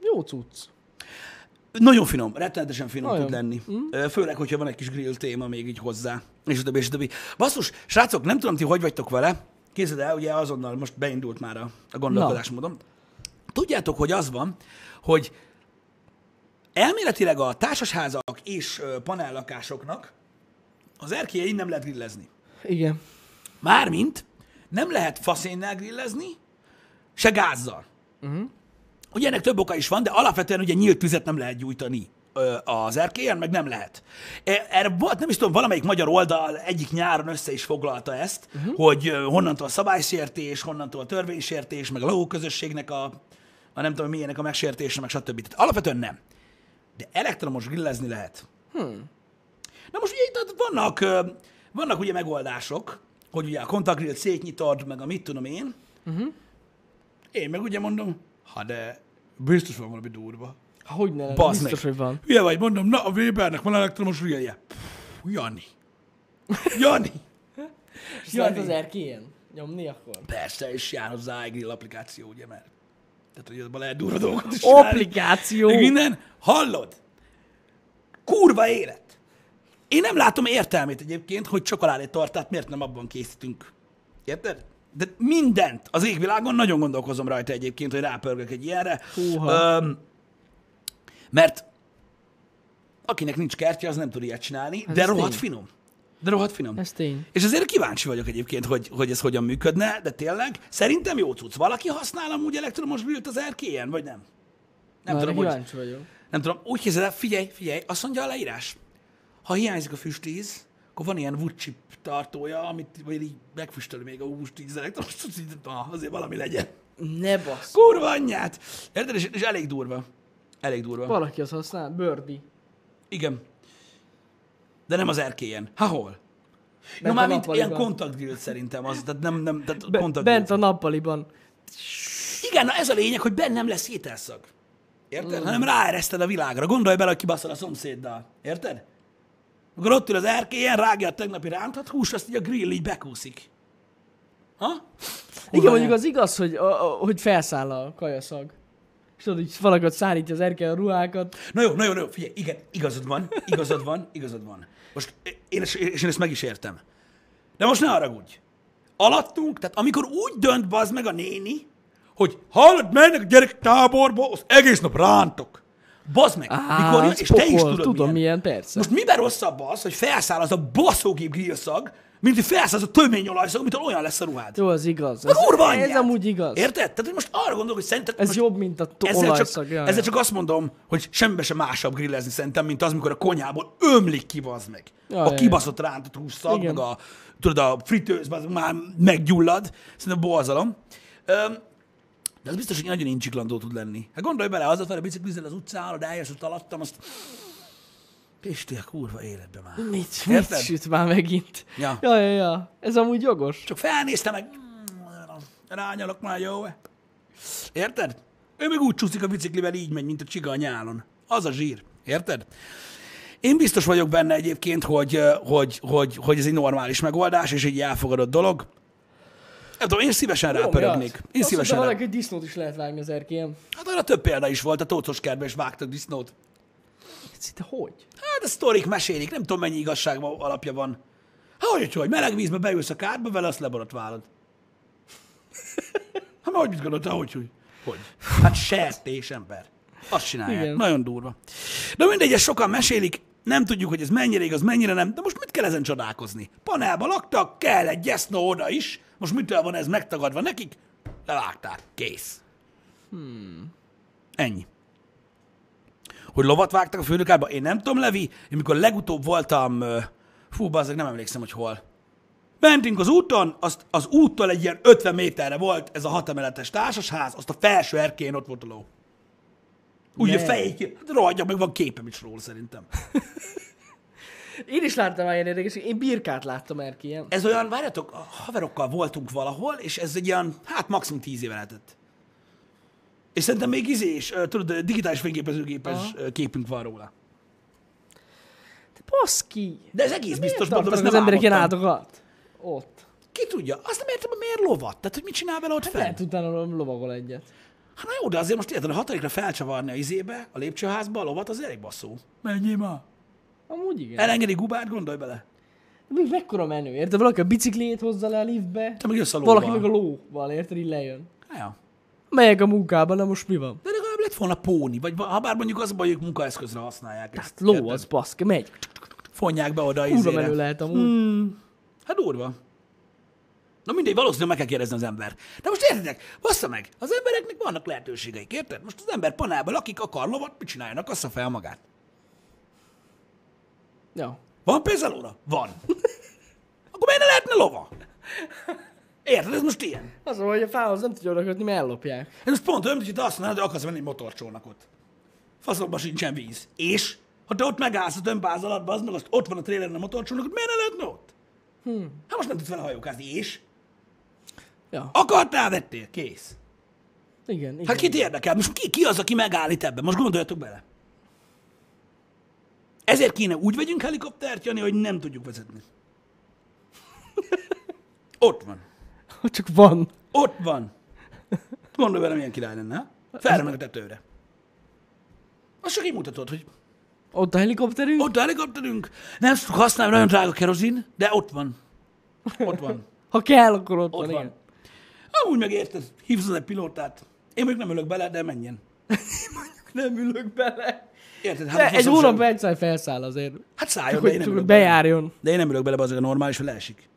Jó cucc. Nagyon finom, rettenetesen finom Nagyon. tud lenni. Mm. Főleg, hogyha van egy kis grill téma még így hozzá. És a többi, és a többi. Basszus, srácok, nem tudom, ti hogy vagytok vele. Képzeld el, ugye azonnal most beindult már a, a gondolkodásmódom. Tudjátok, hogy az van, hogy elméletileg a társasházak és ö, panellakásoknak az erkélyein nem lehet grillezni. Igen. Mármint nem lehet faszénnel grillezni, se gázzal. Uh-huh. Ugye ennek több oka is van, de alapvetően ugye nyílt tüzet nem lehet gyújtani az erkélyen, meg nem lehet. E- Erre volt, nem is tudom, valamelyik magyar oldal egyik nyáron össze is foglalta ezt, uh-huh. hogy honnantól a szabálysértés, honnantól a törvénysértés, meg a lóközösségnek a, a nem tudom milyenek a megsértése, meg stb. Tehát alapvetően nem. De elektromos grillezni lehet. Na most ugye itt vannak, vannak ugye megoldások, hogy ugye a kontaktgrillt szétnyitod, meg a mit tudom én. Uh-huh. Én meg ugye mondom, de biztos van valami durva. Hogy ne lenne, biztos, meg. hogy van. Hülye vagy, mondom, na a Webernek van elektromos. Pff, Jani. Jani. [LAUGHS] Jaj, az erkélyen nyomni akkor. Persze, és jár hozzá iGrill applikáció, ugye, mert tehát, hogy abban lehet durva dolgokat is. Applikáció. Meg minden. Hallod? Kurva élet. Én nem látom értelmét egyébként, hogy csokoládétortát miért nem abban készítünk. Érted? De mindent az égvilágon nagyon gondolkozom rajta egyébként, hogy rápörgök egy ilyenre. Húha. Öm, mert akinek nincs kertje, az nem tud ilyet csinálni, de ez rohadt tény. finom. De rohadt finom. Ez tény. És azért kíváncsi vagyok egyébként, hogy, hogy ez hogyan működne, de tényleg szerintem jó cucc. Valaki használ amúgy elektromos grillt az erkélyen, vagy nem? Nem Na, tudom, hogy, vagyok. nem tudom, úgy képzeld el, figyelj, figyelj, azt mondja a leírás. Ha hiányzik a füstíz, akkor van ilyen wood chip tartója, amit vagy így megfüstöli még a cucc, így, ah, azért valami legyen. Ne bassz. Kurva anyját! Érted? És, és elég durva. Elég durva. Valaki azt használ, Birdie. Igen. De nem az erkélyen. Ha hol? No, Bent már a mint ilyen kontaktgrill szerintem az, tehát nem, nem, tehát Be, kontaktgrill. bent a nappaliban. Igen, na ez a lényeg, hogy bennem lesz ételszag. Érted? Mm. Hanem ráereszted a világra. Gondolj bele, hogy kibaszol a szomszéddal. Érted? Akkor ott ül az erkélyen, rágja a tegnapi rántott hús, azt így a grill így bekúszik. Ha? Igen, mondjuk az igaz, hogy, a, a, hogy felszáll a kajaszag. És tudod, hogy valaki ott szállítja az erkel a ruhákat. Na jó, na jó, na jó, figyelj, igen, igazad van, igazad van, igazad van. Most én, és én ezt meg is értem. De most ne haragudj. Alattunk, tehát amikor úgy dönt bazd meg a néni, hogy hallod, mennek a gyerek táborba, az egész nap rántok. Bazd meg, Á, mikor jön, ez és te is pokol, tudod tudom milyen, persze. Most miben rosszabb az, hogy felszáll az a baszógép grillszag, mint hogy felszáll az a töményolajszag, mint olyan lesz a ruhád. Jó, az igaz. A Ez, kurva ez anyját. amúgy igaz. Érted? Tehát hogy most arra gondolok, hogy szerinted... Ez jobb, mint a to- ezzel csak, olajszag. Ja, ezzel csak azt mondom, hogy semmibe sem másabb grillezni szerintem, mint az, mikor a konyhából ömlik ki, bazd meg. Ja, a kibaszott rántott hússzag, Igen. meg a, tudod, a fritőz, már meggyullad. Szerintem borzalom. Öm, de az biztos, hogy nagyon incsiklandó tud lenni. Hát gondolj bele, az a biciklizel az utcán, de eljössz ott alattam, azt... Pisti, a kurva életbe már. Mit, mit Érted? süt már megint? Ja. ja, ja, ja. Ez amúgy jogos. Csak felnéztem meg, "Mm, rányalok már jó. Érted? Ő meg úgy csúszik a biciklivel, így megy, mint a csiga a nyálon. Az a zsír. Érted? Én biztos vagyok benne egyébként, hogy, hogy, hogy, hogy ez egy normális megoldás, és egy elfogadott dolog. Nem tudom, én szívesen rápörögnék. Én Azt szívesen mondta rá... valaki, hogy disznót is lehet vágni az erkélyen. Hát arra több példa is volt, a tócos kertben is vágtak disznót. Szinte hogy? Hát a sztorik mesélik, nem tudom mennyi igazság alapja van. Hát hogy, hogy meleg vízbe beülsz a kárba, vele azt leborotválod. [LAUGHS] Hát hogy mit gondoltál, hogy, hogy? Hogy? Hát sertés ember. Azt csinálják. Igen. Nagyon durva. De mindegy, ezt sokan mesélik, nem tudjuk, hogy ez mennyire igaz, mennyire nem, de most mit kell ezen csodálkozni? Panelba laktak, kell egy gyesznó oda is, most mitől van ez megtagadva nekik? Levágták, kész. Hmm. Ennyi. Hogy lovat vágtak a főnökárba, én nem tudom, Levi, én mikor legutóbb voltam, fú, bazzeg, nem emlékszem, hogy hol. Mentünk az úton, azt, az úttól egy ilyen 50 méterre volt ez a hatemeletes társasház, azt a felső erkén ott volt a ló. Úgy a Ne. fejéig, hát rohadja, meg van képem is róla szerintem. [LAUGHS] Én is láttam már ilyen érdekes, én birkát láttam erkélyen. Ez olyan, várjatok, a haverokkal voltunk valahol, és ez egy ilyen, hát maximum 10 éve lehetett. És szerintem még izé is, ö, tudod, digitális fényképezőgépes Aha. képünk van róla. De baszki! De ez egész biztos, Miért mondom, tartanak nem az emberek ilyen átokat? Ott. Ki tudja? Azt nem értem, hogy miért lovat. Tehát, hogy mit csinál vele ott fenn? Lehet utána lovagol egyet. Hát na jó, de azért most érted, a hatodikra felcsavarni a izébe, a lépcsőházba a lovat, az elég basszó. Menjél már. Amúgy igen. Elengedi gubát, gondolj bele. Még mekkora menő, érted? Valaki a bicikliét hozza le a liftbe, Te meg jössz a lóval. valaki meg a lóval, érted? Így lejön. Ja. Megyek a munkába, na most mi van? De legalább lett volna póni, vagy ha bár mondjuk az a baj, hogy munkaeszközre használják ezt. Hát ló érted? az, baszki, megy. Fonják be oda a Kurva izére. menő lehet amúgy. Hmm. Hát durva. Na mindegy, valószínűleg meg kell kérdezni az ember. De most értitek, bassza meg, az embereknek vannak lehetőségeik, érted? Most az ember panában lakik, akar lovat, mit csináljanak, assza fel magát. Ja. Van pénz a lóra? Van. [LAUGHS] Akkor miért ne lehetne lova? Érted, ez most ilyen. Az van, hogy a fához nem tudja odakötni, mert ellopják. Ez most pont olyan, hogy te azt mondod, hogy akarsz venni egy motorcsónakot. Faszokban sincsen víz. És? Ha te ott megállsz a tömbáz alatt, az meg azt ott van a tréleren a motorcsónakot, miért ne lehetne ott? Hmm. Hát most nem tudsz vele hajókázni. És? Ja. Akartál, vettél, kész. Igen, igen. Hát kit érdekel? Most ki, ki az, aki megállít ebben? Most gondoljatok bele. Ezért kéne úgy vegyünk helikoptert, Jani, hogy nem tudjuk vezetni. [LAUGHS] Ott van. Csak van. Ott van. Gondolj vele, milyen király lenne, ha? A tetőre. Azt csak így mutatod, hogy Ott a helikopterünk? ott a helikopterünk, nem tudjuk használni, nagyon drága kerozin, de ott van. Ott van. [LAUGHS] Ha kell, akkor ott, Ott van, van. igen. Amúgy megérted, hívsz egy pilótát. Én még nem ülök bele, de menjen. Nem ülök bele. Érted? Hát, De egy faszom hónap sem- egyszer felszáll azért. Hát szálljon, de én nem ülök bele. bejárjon. De én nem ülök bele, az a normális, hogy leesik.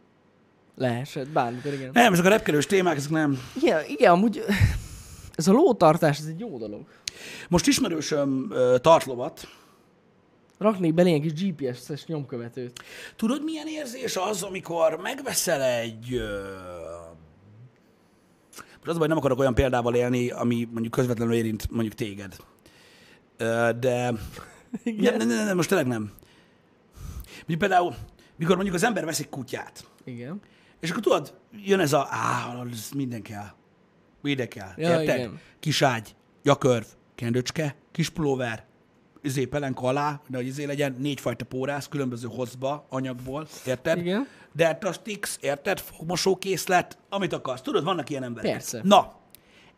Leesett, bármikor, igen. Nem, ezek a repkerős témák, ezek nem. Igen, igen, amúgy ez a lótartás, ez egy jó dolog. Most ismerősöm ö, tart lovat. Raknék bele ilyen kis GPS-es nyomkövetőt. Tudod, milyen érzés az, amikor megveszel egy... Ö... Most az baj, nem akarok olyan példával élni, ami mondjuk közvetlenül érint mondjuk téged. De... [LAUGHS] Nem, nem, nem, nem, most tényleg nem. Mondjuk például, mikor mondjuk az ember veszik kutyát, Igen. és akkor tudod, jön ez a, á, ez minden kell. Minden kell. Ja, Érted? igen. Kis ágy, gyakörv, kendőcske, kis pulóver, izé pelenka alá, hogy izé legyen, négyfajta pórász, különböző hozba, anyagból, érted? Igen. Delta Sticks, érted? Fogmosókészlet, amit akarsz. Tudod, vannak ilyen emberek. Persze. Na,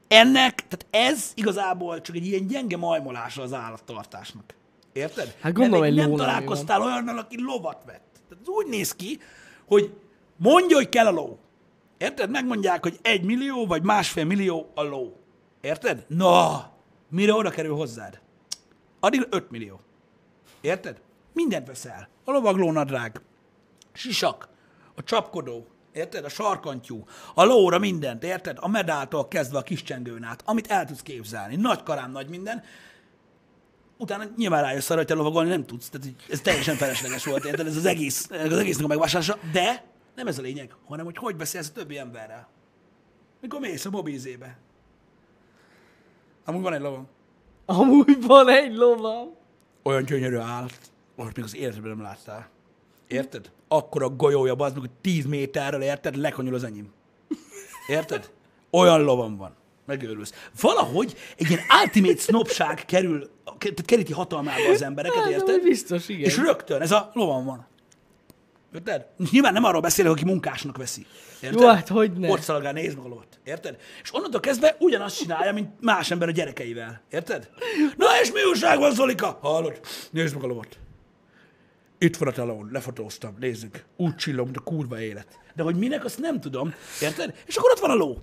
ennek, tehát ez igazából csak egy ilyen gyenge majmolása az állattartásnak. Érted? Hát gondolom, egy nem találkoztál olyannal, aki lovat vett. Tehát ez úgy néz ki, hogy mondja, hogy kell a ló. Érted? Megmondják, hogy egy millió vagy másfél millió a ló. Érted? Na, mire oda kerül hozzád? Addig 5 millió. Érted? Mindent veszel. A lovaglónadrág, sisak, a csapkodó, érted? A sarkantyú, a lóra mindent, érted? A medáltól kezdve a kis csengőn át, amit el tudsz képzelni. Nagy karám, nagy minden. Utána nyilván rájössz arra, hogy te lovagolni nem tudsz. Tehát ez teljesen felesleges volt, érted? Ez az egész, az egésznek a megvásárlása. De nem ez a lényeg, hanem hogy hogy beszélsz a többi emberrel. Mikor mész a mobilzébe. Amúgy van egy lovam. Amúgy van egy lovam. olyan gyönyörű állat, olyat még az életedben nem láttál. Érted? Akkor a golyója, az meg, hogy 10 méterrel, érted? Lekonyul az enyém. Érted? Olyan lovam van. Megőrülsz. Valahogy egy ilyen ultimate snobság kerül, tehát keríti hatalmába az embereket, Hát, érted? biztos, igen. És rögtön, ez a lovam van. Érted? Nyilván nem arról beszélek, aki munkásnak veszi. Érted? Jó, hát hogyne. Ott szaladgál, nézd lovat. Érted? És onnantól kezdve ugyanazt csinálja, mint más ember a gyerekeivel. Érted? Na és mi újság van, Zolika? Hallod? Nézd lovat. Itt van a telón, lefotóztam, nézzük. Úgy csillog, mint a kurva élet. De hogy minek, azt nem tudom. Érted? És akkor ott van a ló.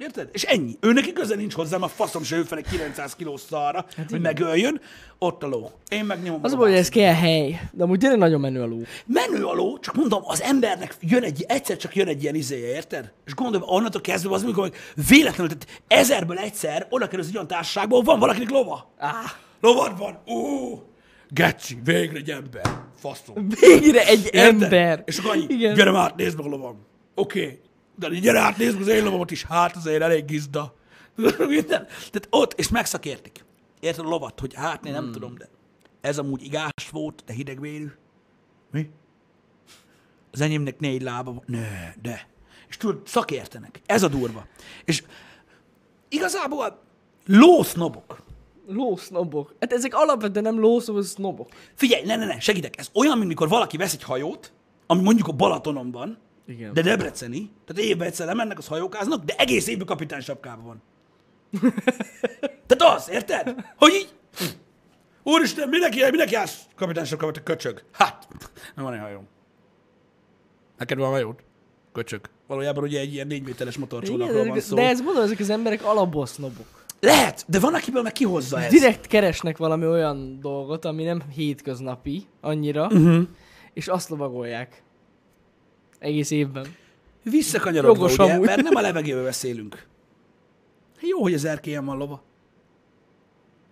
Érted? És ennyi. Ő neki köze nincs hozzá, a faszom se ő fel egy 900 kilós szarra, hát hogy megöljön. Ott a ló. Én megnyomom. Az a hogy ez kell hely. De amúgy tényleg nagyon menő a ló. Menő a ló, csak mondom, az embernek jön egy, egyszer csak jön egy ilyen izéje, érted? És gondolom, onnantól kezdve az, amikor véletlenül, tehát ezerből egyszer oda kerülsz egy olyan társaságba, ahol van valakinek lova. Ah, Lovad van. Ú, geci, végre egy ember. Faszom. végre egy Érted? ember. És akkor annyi, Igen. gyere már nézd meg a lovam. Oké. Okay. De gyere át, nézd meg az én lovamat is. Hát azért elég gizda. [LAUGHS] Minden. Tehát ott, és megszakértik. Érted a lovat, hogy hát én nem hmm. tudom, de ez amúgy igás volt, de hidegvérű. Mi? Az enyémnek négy lába van. Ne, de. És tudod, szakértenek. Ez a durva. És igazából lósznobok. Lósznobok. Hát ezek alapvetően nem lószobok, sznobok. Figyelj, ne, ne, ne, segítek. Ez olyan, mint mikor valaki vesz egy hajót, ami mondjuk a Balatonon van, Igen. de debreceni, tehát évben egyszer lemennek, az hajókáznak, de egész évben kapitány sapkában van. [LAUGHS] tehát az, érted? Hogy így, úristen, minek, minek jársz kapitány sapkában, te köcsög? Hát, nem van egy hajóm. Neked van hajód? Köcsög. Valójában ugye egy ilyen négy méteres motorcsónakról van szó. de ez mondom, ezek az emberek alapból sznobok. Lehet, de van, akiből meg kihozza ez. Direkt keresnek valami olyan dolgot, ami nem hétköznapi annyira, uh-huh. és azt lovagolják. Egész évben. Visszakanyarodva, Jogos ugye, amúgy. mert nem a levegőbe beszélünk. Jó, hogy az erkélyen van lova.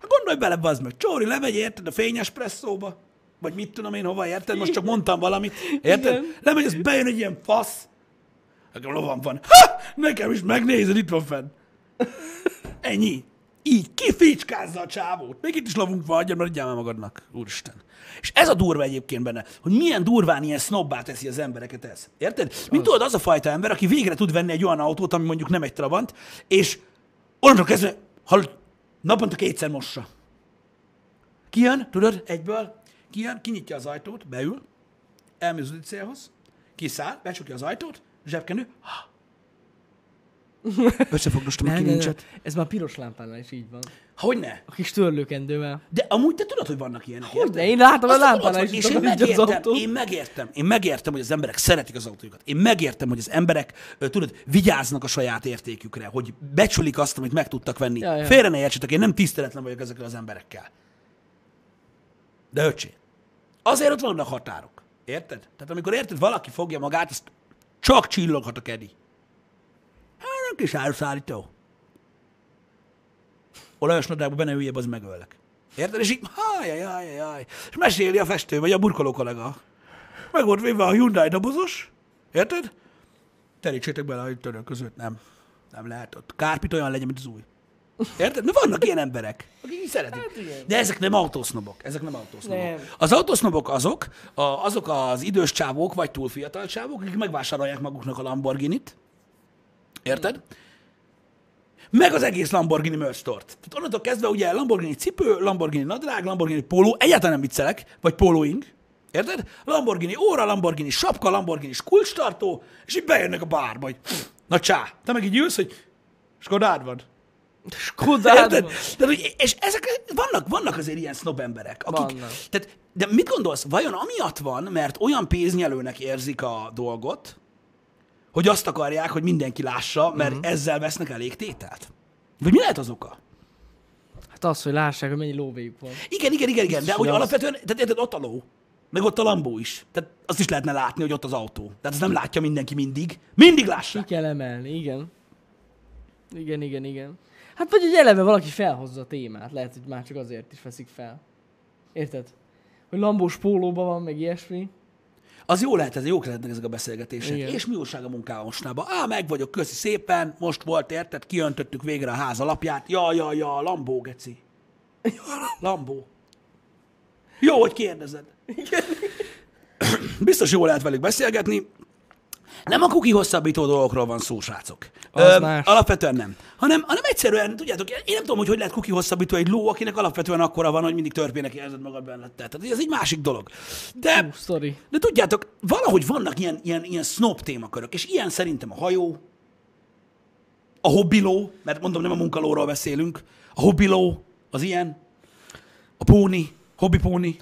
Hát gondolj bele, bazd meg, Csóri lemegy, érted, a fényes presszóba, vagy mit tudom én hova, érted? Most csak mondtam valamit, érted? Igen. Lemegy, az bejön egy ilyen fasz. Nekem lovam van. Ha! Nekem is megnézed, itt van fenn. Ennyi. Így, kifécskázza a csávót. Még itt is lovunk van, adjad, mert adjál már magadnak. Úristen. És ez a durva egyébként benne, hogy milyen durván ilyen snobbá teszi az embereket ez. Érted? Mint tudod, az a fajta ember, aki végre tud venni egy olyan autót, ami mondjuk nem egy Trabant, és onnantól kezdve, hallod, naponta kétszer mossa. Kijön, tudod, egyből, kijön, kinyitja az ajtót, beül, elmegy az célhoz, kiszáll, becsukja az ajtót, zsebkenő, [LAUGHS] összefogdostam a kilincset. Ez már piros lámpánál is így van. Hogyne? A kis törlőkendővel. De amúgy te tudod, hogy vannak ilyenek, Hogy de én látom a Azt lámpánál tudod, is, és én takarítja az megértem, autót. én megértem, én megértem, hogy az emberek szeretik az autójukat. Én megértem, hogy az emberek, tudod, vigyáznak a saját értékükre, hogy becsülik azt, amit meg tudtak venni. Ja, ja. Félre ne értsetek, én nem tiszteletlen vagyok ezekkel az emberekkel. De öcsé, azért ott vannak határok. Érted? Tehát amikor érted, valaki fogja magát, azt csak csilloghat a kedi. Nem kis áruszállító. Olajos nadrágba benne üljebb, az megöllek. Érted? És így, hájajajajaj. És meséli a festő, vagy a burkoló kollega. Meg volt véve a Hyundai dobozos. Érted? Terítsétek bele a török között. Nem. Nem lehet ott. Kárpit olyan legyen, mint az új. Érted? Na vannak ilyen emberek, akik így szeretik. Hát igen. De ezek nem autósznobok. Ezek nem autósznobok. Nem. Az autósznobok azok, a, azok az idős csávók, vagy túl fiatal csávók, akik megvásárolják maguknak a Lamborghini-t. Érted? Meg az egész Lamborghini merch store Tehát onnantól kezdve ugye Lamborghini cipő, Lamborghini nadrág, Lamborghini póló, egyáltalán nem viccelek, vagy pólóing, érted? Lamborghini óra, Lamborghini sapka, Lamborghini kulcstartó, és így bejönnek a bárba, hogy na csá, te meg így ülsz, hogy Skodád van. Skodád Érted? van. Tehát, hogy, és ezek, vannak, vannak azért ilyen snob emberek, akik, Vannak. tehát, de mit gondolsz, vajon amiatt van, mert olyan pénznyelőnek érzik a dolgot, hogy azt akarják, hogy mindenki lássa, mert uh-huh. ezzel vesznek elég tételt? Vagy mi lehet az oka? Hát az, hogy lássák, hogy mennyi lóvéjuk van. Igen, igen, igen, igen, de hogy alapvetően, tehát érted, ott a ló, meg ott a Lambó is. Tehát azt is lehetne látni, hogy ott az autó. Tehát azt nem látja mindenki mindig. Mindig lássa. Ki kell emelni, igen. Igen, igen, igen. Hát vagy hogy eleve valaki felhozza a témát. Lehet, hogy már csak azért is veszik fel. Érted? Hogy lambós pólóban van, meg ilyesmi. Az jó lehet, ez jók lehetnek ezek a beszélgetések. Igen. És mi újság a munkában mostanában? Á, meg vagyok, köszi szépen, most volt, érted, kiöntöttük végre a ház alapját. Ja, ja, ja, Lambó, geci. Lambó. Jó, hogy kérdezed. Biztos jó lehet velük beszélgetni. Nem a kuki hosszabbító dolgokról van szó, srácok. Az más. Alapvetően nem. Hanem, hanem egyszerűen, tudjátok, én nem tudom, hogy hogy lehet kuki hosszabbító egy ló, akinek alapvetően akkora van, hogy mindig törpének érzed magad benne. Tehát ez egy másik dolog. De, Hú, sztori. de tudjátok, valahogy vannak ilyen, ilyen, ilyen snob témakörök, és ilyen szerintem a hajó, a hobbiló, mert mondom, nem a munkalóról beszélünk, a hobbiló, az ilyen, a póni, hobbipóni,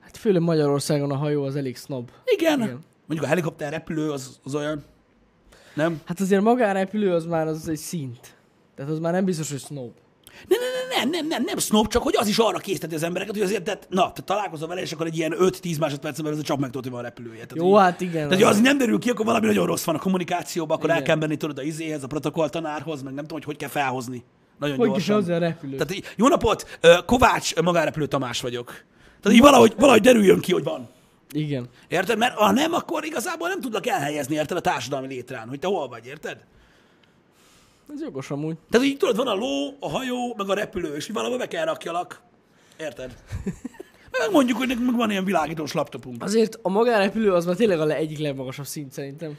Hát főleg Magyarországon a hajó az elég snob. igen. Igen. Mondjuk a helikopter repülő az, az olyan. Nem? Hát azért maga a repülő az már az egy szint. Tehát az már nem biztos, hogy snob. Nem, nem, nem, nem, nem, nem snob, csak hogy az is arra készíteti az embereket, hogy azért, tehát, na, te találkozol vele, és akkor egy ilyen 5-10 másodpercen belül ez a csap meg tudod, hogy van repülője. Tehát, Jó, így, hát igen. tehát, hogy az nem derül ki, akkor valami nagyon rossz van a kommunikációban, akkor el Igen. kell menni tudod a izéhez, a protokoll tanárhoz, meg nem tudom, hogy hogy kell felhozni. Nagyon Hogy is gyorsan. hozzá a repülő. Tehát jó napot, Kovács magárepülő Tamás vagyok. Tehát így valahogy, valahogy derüljön ki, hogy van. Igen. Érted? Mert ha nem, akkor igazából nem tudlak elhelyezni, érted, a társadalmi létrán, hogy te hol vagy, érted? Ez jogos amúgy. Tehát így tudod, van a ló, a hajó, meg a repülő, és valahol be kell rakjalak. Érted? [LAUGHS] Meg mondjuk, hogy nekünk van ilyen világítós laptopunk. Azért a magánrepülő az már tényleg a le- egyik legmagasabb szint szerintem.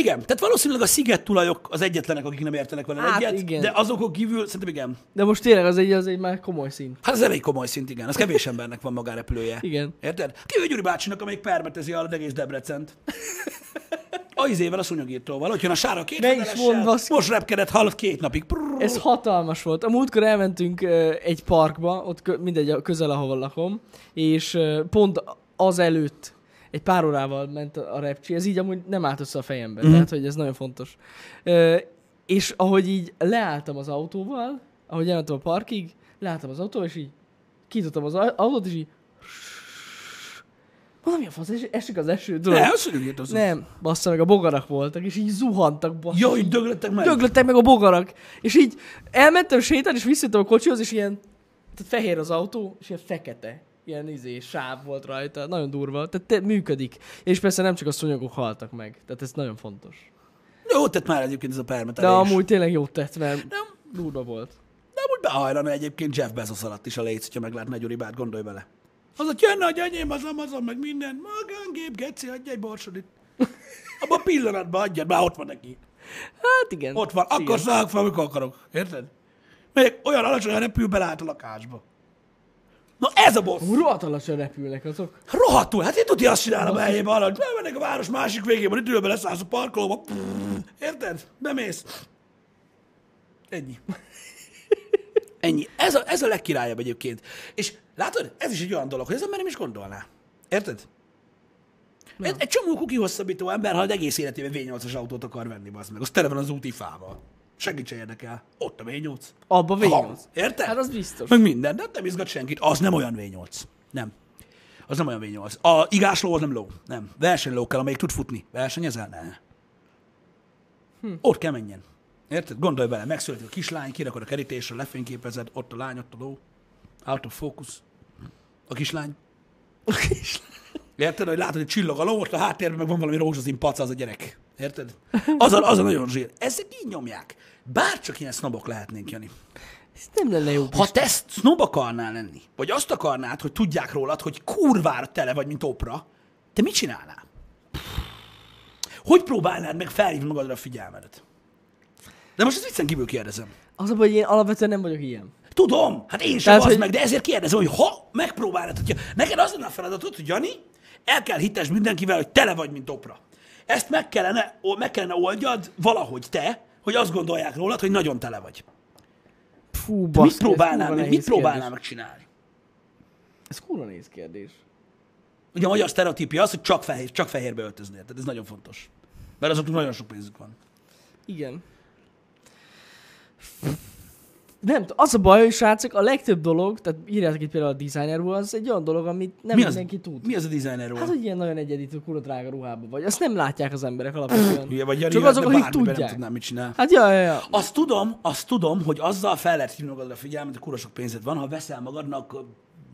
Igen, tehát valószínűleg a sziget tulajok az egyetlenek, akik nem értenek vele Hát egyet, igen. de azokon kívül szerintem igen. De most tényleg az egy, az egy már komoly szint. Hát ez elég komoly szint, igen. Az kevés embernek van magárepülője. Igen. Érted? Kivéve Gyuri bácsinak, amelyik permetezi az egész Debrecent. A izével, a szúnyogírtóval. Hogy jön a sára két Ne is baszki. Most repkedett, hallott két napig. Prrrr. Ez hatalmas volt. A múltkor elmentünk egy parkba, ott kö, mindegy, a- közel, ahol lakom, és pont az előtt egy pár órával ment a repcsi, ez így amúgy nem állt össze a fejembe, mm. tehát hogy ez nagyon fontos. Ö, és ahogy így leálltam az autóval, ahogy elmentem a parkig, leálltam az autóval, és így kitottam az autót, és így valami a fasz, es- esik az eső, tudod? Ne, az szúnyogírtó. Nem, bassza meg, a bogarak voltak, és így zuhantak, bassza. Jó, hogy döglettek meg. Döglöttek meg a bogarak. És így elmentem sétálni, és visszajöttem a kocsihoz, és ilyen, tehát fehér az autó, és ilyen fekete. Ilyen izé, sáv volt rajta, nagyon durva. Tehát te, működik. És persze nem csak a szúnyogok haltak meg. Tehát ez nagyon fontos. Jó tett már egyébként ez a De permetelés. amúgy tényleg jót tett, mert Nem, durva volt. de amúgy behajlana egyébként Jeff Bezos alatt is a léc, hogyha meglátna egy uribát, gondolj bele. Az, hogy jönne a gyanyém, az Amazon, meg minden. Magángép, geci, adj egy borsodit. Abban a pillanatban adjad, már ott van neki. Hát igen. Ott van, akkor szállok fel, amikor akarok. Érted? Még olyan alacsony repül belát a lakásba. Na ez a boss. Rohadt alacsony repülnek azok. Rohadtul. Hát én tudja azt csinálom a helyébe alatt. Bemennek a város másik végében, itt ülve leszállsz a parkolóba. Érted? Bemész. Ennyi. [LAUGHS] Ennyi. Ez a, ez a legkirályabb egyébként. És látod, ez is egy olyan dolog, hogy ez ember nem is gondolná. Érted? Egy, egy csomó kuki hosszabbító ember, ha az egész életében V8-as autót akar venni, az meg. Az tele van az úti fával. Segítsen érdekel. Ott a V8. Abba Ha, V8. Érted? Hát az biztos. Meg minden, de nem izgat senkit. Az nem olyan V8. Nem. Az nem olyan V8. A igásló az nem ló. Nem. Versenyló kell, amelyik tud futni. Versenyezel? Ne. Hm. Ott kell menjen. Érted? Gondolj bele, megszületik a kislány, kirakod a kerítésre, lefényképezed, ott a lány, ott a ló. Out of focus. A kislány. A kislány. Érted, hogy látod, hogy csillog a ló, ott a háttérben meg van valami rózsaszín paca, az a gyerek. Érted? Az a, az a nagyon zsír. Ezek így nyomják. Bárcsak ilyen sznobok lehetnénk, Jani. Ez nem lenne jó. Ha te sznob akarnál lenni, vagy azt akarnád, hogy tudják rólad, hogy kurvára tele vagy, mint opra, te mit csinálnál? Hogy próbálnád meg felhívni magadra a figyelmedet? De most ezt viccen kívül kérdezem. Az a hogy én alapvetően nem vagyok ilyen. Tudom, hát én sem az hogy- meg, de ezért kérdezem, hogy ha megpróbálnád, hogyha neked az lenne a feladatod, hogy Jani, el kell hittesd mindenkivel, hogy tele vagy, mint opra. Ezt meg kellene, meg kellene oldjad valahogy te, hogy azt gondolják rólad, hogy nagyon tele vagy. Fú, Mit baszki, ez próbálnál, meg, mit próbálnál megcsinálni? Ez kurva nehéz kérdés. Ugye a magyar sztereotípia az, hogy csak, fehér, csak fehérbe öltöznél. Tehát ez nagyon fontos. Mert azoknak nagyon sok pénzük van. Igen. Nem, az a baj, hogy srácok, a legtöbb dolog, tehát írjátok itt például a designer volt, az egy olyan dolog, amit nem Mi az, mindenki tud. mi az a designer Hát, hogy ilyen nagyon egyedítő, kurva drága ruhában vagy. Azt nem látják az emberek alapvetően. Hülye vagy, Jani, Csak azok, akik bármiben nem tudják. tudnám, mit csinál. Hát ja, ja, ja. Azt tudom, azt tudom, hogy azzal fel lehet hívni magadra a figyelmet, hogy kurva sok pénzed van, ha veszel magadnak,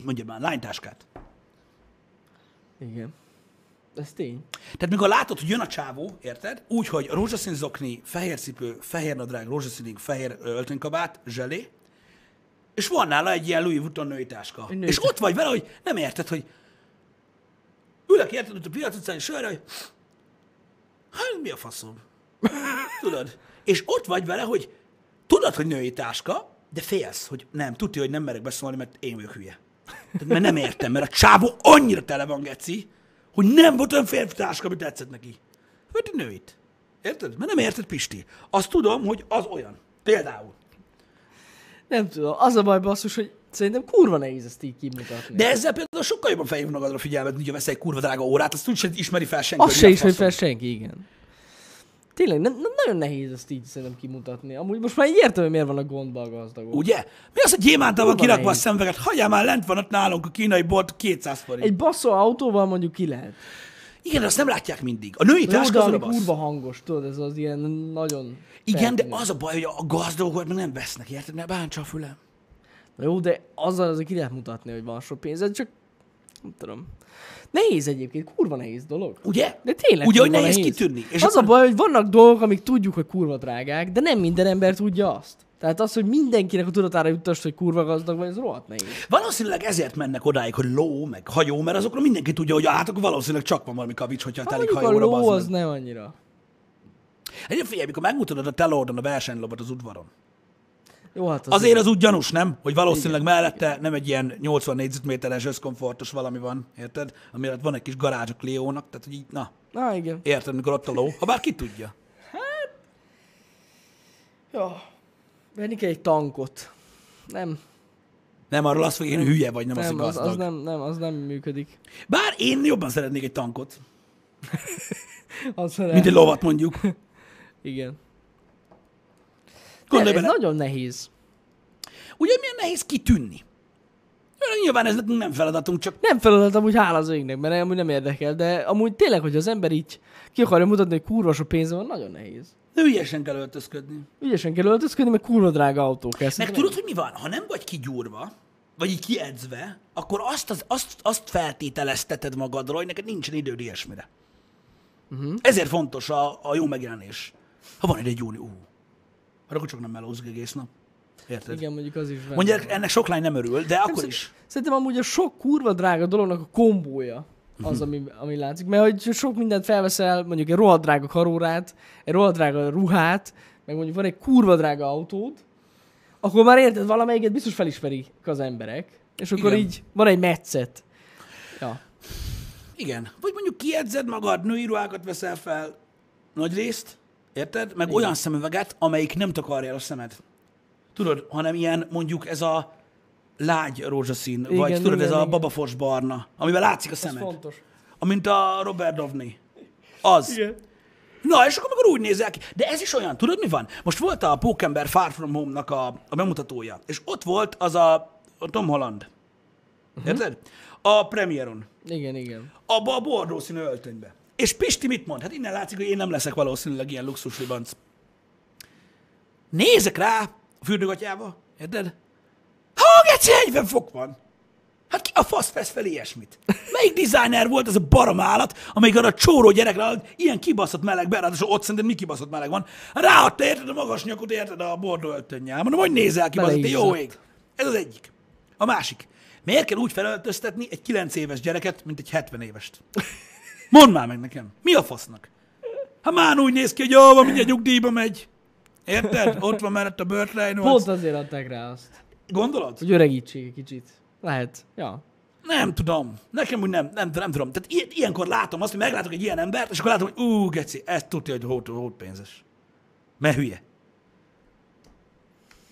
mondja már, lánytáskát. Igen. Ez tény. Tehát mikor látod, hogy jön a csávó, érted? Úgy, hogy rózsaszín zokni, fehér cipő, fehér nadrág, rózsaszín, fehér öltönykabát, zselé, és van nála egy ilyen Louis Vuitton női táska. Női És ott vagy vele, hogy nem érted, hogy ülök érted ott a piac utcán, és hogy hát mi a faszom? Tudod? És ott vagy vele, hogy tudod, hogy női táska, de félsz, hogy nem, tudja, hogy nem merek beszólni, mert én vagyok hülye. Tehát, mert nem értem, mert a csávó annyira tele van, geci, hogy nem volt olyan férfi táska, ami tetszett neki. Egy nőit. Érted? Mert nem érted, Pisti. Azt tudom, hogy az olyan. Például. Nem tudom. Az a baj, basszus, hogy szerintem kurva nehéz ezt így kimutatni. De ezzel például sokkal jobban felhív magadra a figyelmet, mint hogyha veszel egy kurva drága órát, azt úgy sem ismeri fel senki. azt hogy se ismeri fel senki, igen. Tényleg, nem, nem, nagyon nehéz ezt így szerintem kimutatni. Amúgy most már értem, hogy miért vannak gondba a gazdagok. Ugye? Mi az, hogy gyémántal van kirakva a szemüveget? Hagyjál már, lent van ott nálunk a kínai bolt 200 forint. Egy baszó autóval mondjuk ki lehet. Igen, de azt nem látják mindig. A női táska de az kurva hangos, tudod, ez az ilyen nagyon... Igen, de feltűnő. az a baj, hogy a gazdagok meg nem vesznek, érted? Ne bántsa a fülem. Jó, de azzal azért ki lehet mutatni, hogy van sok pénzed, csak nem tudom. Nehéz egyébként, kurva nehéz dolog. Ugye? De tényleg Ugye, hogy kurva nehéz kitűnni. És az akkor- a baj, hogy vannak dolgok, amik tudjuk, hogy kurva drágák, de nem minden ember tudja azt. Tehát az, hogy mindenkinek a tudatára juttasd, hogy kurva gazdag vagy, ez rohadt nehéz. Valószínűleg ezért mennek odáig, hogy ló, meg hajó, mert azokra mindenki tudja, hogy hát akkor valószínűleg csak van valami kavics, hogyha Hát telik mondjuk a hajóra ló az meg. nem annyira. Egyébként figyelj, mikor megmutatod a telódon a versenylobot az udvaron. Jó, hát az Azért az úgy gyanús, nem? Hogy valószínűleg mellette nem egy ilyen 80 négyzetméteres összkomfortos valami van, érted? Ami van egy kis garázs a Cliónak, tehát hogy így, na, Na igen. érted, mikor ott a ló, ha bár ki tudja. Ja. Venni kell egy tankot. Nem, Nem arról azt, hogy én hülye vagy, nem, az, nem, hogy az, gazdag. az, nem, nem, az nem működik. Bár én jobban szeretnék egy tankot, [LAUGHS] Az mint egy lovat mondjuk. Igen. Gondolj bele, nagyon nehéz. ugye milyen nehéz kitűnni? Nyilván ez nekünk nem feladatunk, csak Nem feladat amúgy hála az égnek, mert amúgy nem érdekel, de amúgy tényleg, hogy az ember így ki akarja mutatni, hogy kurva sok pénze van, nagyon nehéz. hülyesen kell öltözködni. Ügyesen kell öltözködni, meg kurva drága autó kell. Meg tudod, hogy mi van? Ha nem vagy kigyúrva, vagy így kiedzve, akkor azt, az, azt, azt feltételezteted magadról, hogy neked nincsen időd ilyesmire. Uh-huh. Ezért fontos a, a jó megjelenés. Ha van ide egy júni, ú, akkor csak nem melózik egész nap. Érted? Igen, mondjuk az is benne Mondják, van. ennek sok lány nem örül, de akkor szer- is. Szerintem amúgy a sok kurva drága dolognak a kombója az, ami, ami látszik. Mert hogy sok mindent felveszel, mondjuk egy rohadt drága karórát, egy rohadt drága ruhát, meg mondjuk van egy kurva drága autód, akkor már érted, valamelyiket biztos felismerik az emberek, és akkor Igen. így van egy metszet. Ja. Igen. Vagy mondjuk kiedzed magad, női ruhákat veszel fel, nagy részt, érted? Meg olyan szemüveget, amelyik nem takarja el a szemed. Tudod, hanem ilyen mondjuk ez a lágy rózsaszín, igen, vagy Igen, tudod, igen, ez a igen. babafors barna, amivel látszik a Ez szemed. fontos. Amint a Robert Downey. Az. Igen. Na, és akkor meg úgy nézel ki. De ez is olyan, tudod mi van? Most volt a Pókember Far From Home-nak a, a bemutatója, és ott volt az a, a Tom Holland. Mhm. Érted? A premieron. Igen, igen. Abba a bordó színű öltönybe. És Pisti mit mond? Hát innen látszik, hogy én nem leszek valószínűleg ilyen luxus libanc. Nézek rá a fürdőgatyába, érted? Ha, geci, 40 fok van. Hát ki a fasz vesz fel ilyesmit? Melyik designer volt az a barom állat, amelyik arra a csóró gyerekre ilyen kibaszott melegben, ráadásul ott szerinted mi kibaszott meleg van. Ráadta, érted a magas nyakot, érted a bordó öltönnyel. Mondom, hogy nézel ki, te jó ég. Ez az egyik. A másik. Miért kell úgy felöltöztetni egy 9 éves gyereket, mint egy 70 évest? Mondd már meg nekem. Mi a fasznak? Hát már úgy néz ki, hogy jó, van, mindjárt nyugdíjba megy. Érted? Ott van mellett a Burt Reynolds. Pont azért adták rá azt, Gondolod? hogy öregítsék egy kicsit. Lehet. Ja. Nem tudom. Nekem úgy nem, nem, nem tudom. Tehát ilyenkor látom azt, hogy meglátok egy ilyen embert, és akkor látom, hogy ú, geci, ez tudja, hogy hót, hót pénzes. Mert hülye.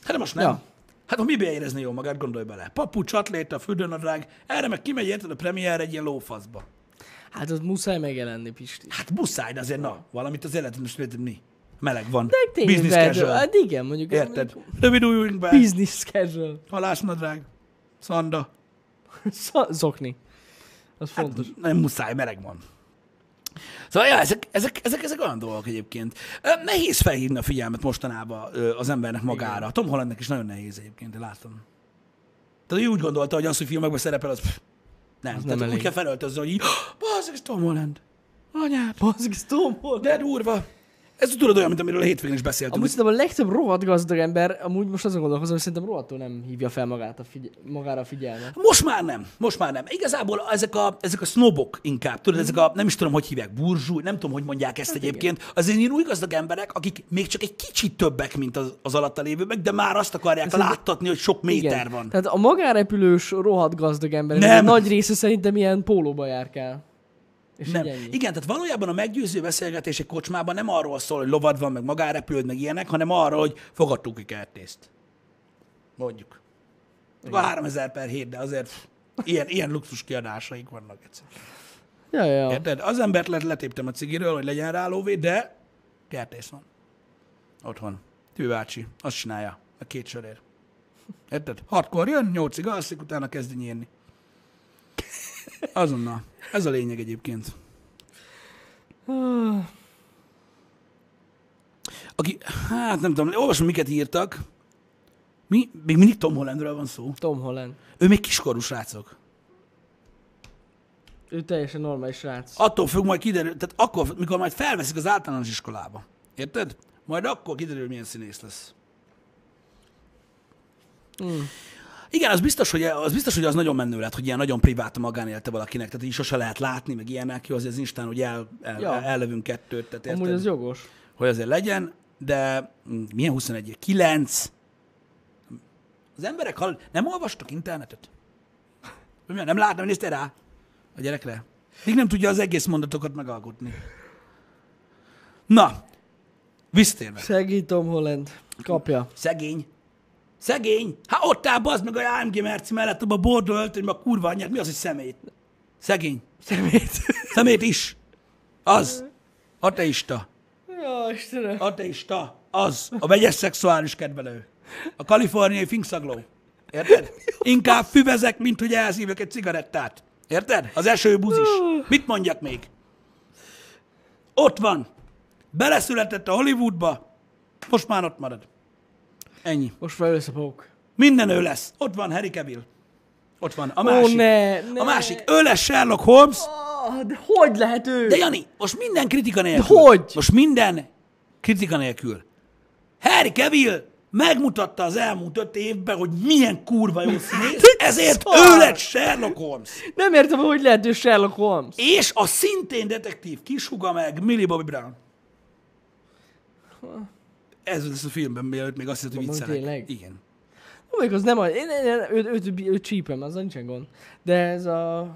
Hát de most nem. Ja. Hát ha mibe érezni jó magát, gondolj bele. Papu, csatléta, fürdőnadrág, erre meg kimegy érted a premier egy ilyen lófaszba. Hát az muszáj megjelenni, Pisti. Hát muszáj, de azért na, valamit az életben most mi? Meleg van. De tényleg, Business casual. Hát igen, mondjuk. Érted? Rövid ujjunk be, Business casual. halásnadrág, szanda. [LAUGHS] Sz- Zokni. Az Hát fontos. nem muszáj, meleg van. Szóval, ja, ezek, ezek, ezek, ezek olyan dolgok egyébként. Nehéz felhívni a figyelmet mostanában az embernek magára. Tom Hollandnek is nagyon nehéz egyébként, én látom. Tehát ő úgy gondolta, hogy az, hogy filmekben szerepel, az pff, nem. Az Tehát nem úgy elég. kell felöltözni, hogy így, [GASPS] bazd, ez Tom Holland. Anyád. Bazzik, ez Tom Holland. De durva. Ez tudod olyan, mint amiről a hétvégén is beszéltünk. Amúgy szerintem a legtöbb rohadt gazdag ember, amúgy most azon gondolkozom, hogy szerintem rohadtul nem hívja fel magát a figy- magára a figyelmet. Most már nem, most már nem. Igazából ezek a, ezek a snobok inkább, tudod, ezek a, nem is tudom, hogy hívják, burzsúj, nem tudom, hogy mondják ezt egyébként. Azért ilyen új gazdag emberek, akik még csak egy kicsit többek, mint az, az alatta lévőek, de már azt akarják Szerintem- láttatni, hogy sok méter Igen. van. Tehát a magárepülős rohadt gazdag ember, nem. nagy része szerintem ilyen pólóba járkál. És Nem. így. Igen, tehát valójában a meggyőző beszélgetés egy kocsmában nem arról szól, hogy lovad van, meg magárepülőd, meg ilyenek, hanem arról, hogy fogadtunk egy kertészt. Mondjuk. Akkor 3000 per hét, de azért pff, ilyen, ilyen luxus kiadásaik vannak egyszer. Ja, ja. Érted? Az embert let, letéptem a cigiről, hogy legyen rá lóvé, de Kertész van. Ott van. Tű bácsi. Azt csinálja. A két sörér. Érted? Hatkor jön, nyolcig alszik, utána kezdi nyírni. Azonnal. Ez a lényeg egyébként. Aki, hát nem tudom, olvasom, miket írtak. Mi? Még mindig Tom Hollandről van szó. Tom Holland. Ő még kiskorú srácok. Ő teljesen normális srác. Attól függ, majd kiderül, tehát akkor, mikor majd felveszik az általános iskolába. Érted? Majd akkor kiderül, milyen színész lesz. Mm. Igen, az biztos, hogy az, biztos, hogy az nagyon menő lett, hogy ilyen nagyon privát a magánélete valakinek, tehát így sose lehet látni, meg ilyenek, jó, azért az Instán, hogy el, el, Ja. ellövünk kettőt, tehát érted, Amúgy az jogos. hogy azért legyen, de milyen 21 9? Az emberek hall... nem olvastak internetet? Nem láttam, néztél rá a gyerekre? Még nem tudja az egész mondatokat megalkotni. Na, visszatérve. Szegény Tom Holland. Kapja. Szegény. Szegény. Hát ott áll, bazd meg a AMG Merci mellett, abban a bordó öltönyben a kurva anyját. Mi az, hogy szemét? Szegény. Szemét. Szemét is. Az. Ateista. ja, Istenem. Ateista. Az. A vegyes szexuális kedvelő. A kaliforniai finkszagló. Érted? Inkább füvezek, mint hogy elszívok egy cigarettát. Érted? Az eső buzis. Mit mondjak még? Ott van. Beleszületett a Hollywoodba. Most már ott marad. Ennyi. Most már összepók. Minden ő lesz. Ott van Harry Cavill. Ott van. A Ó, másik. ne, ne. A másik. Ő lesz Sherlock Holmes. Ah, de hogy lehet ő? De Jani, most minden kritika nélkül. De hogy? Most minden kritika nélkül. Harry Cavill megmutatta az elmúlt öt évben, hogy milyen kurva jó színész, ezért szar! ő lett Sherlock Holmes. Nem értem, hogy lehet ő Sherlock Holmes. És a szintén detektív kishuga meg Millie Bobby Brown. Ez lesz a filmben, mielőtt még azt hiszed, hogy viccelek. tényleg? Igen. Mondjuk az nem, én, én, én őt, őt, őt, csípem, az nincsen gond. De ez a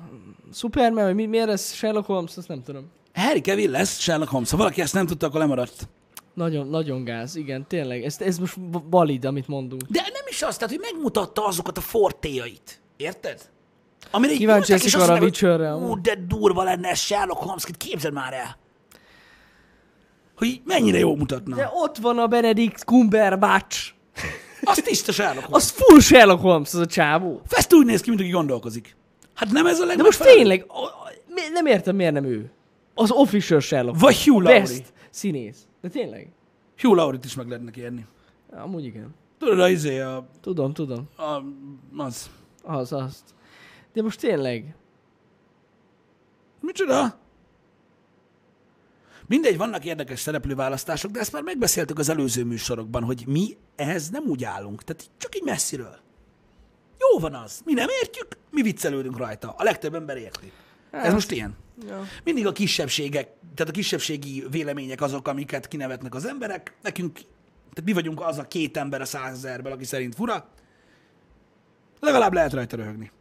Superman, vagy mi, miért ez Sherlock Holmes, azt nem tudom. Harry Cavill lesz Sherlock Holmes. Ha valaki ezt nem tudta, akkor lemaradt. Nagyon, nagyon gáz, igen, tényleg. Ez, ez most valid, amit mondunk. De nem is az, tehát, hogy megmutatta azokat a fortéjait. Érted? Amire Kíváncsi leszek azt arra a Witcherre, Ú, de durva lenne ez Sherlock Holmes, képzeld már el. Hogy mennyire jó mutatna. De ott van a Benedict Cumberbatch. Az tiszta Sherlock Holmes. Az full Sherlock Holmes, az a csávó. Ezt úgy néz ki, mint aki gondolkozik. Hát nem ez a De most legmegfelelőbb? tényleg, a- a- nem értem, miért nem ő. Az official Sherlock Vagy Hugh Laurie. Best színész. De tényleg? Hugh Laurie-t is meg lehetne kérni. Amúgy igen. Tudod, az izé, a, Tudom, tudom. a, az. Az, azt. De most tényleg. Micsoda? Mindegy, vannak érdekes szereplőválasztások, de ezt már megbeszéltük az előző műsorokban, hogy mi ehhez nem úgy állunk, tehát csak így messziről. Jó van az, mi nem értjük, mi viccelődünk rajta. A legtöbb ember érti. Ez most ilyen. Ja. Mindig a kisebbségek, tehát a kisebbségi vélemények azok, amiket kinevetnek az emberek. Nekünk, tehát mi vagyunk az a két ember a százezerből, aki szerint fura. Legalább lehet rajta röhögni.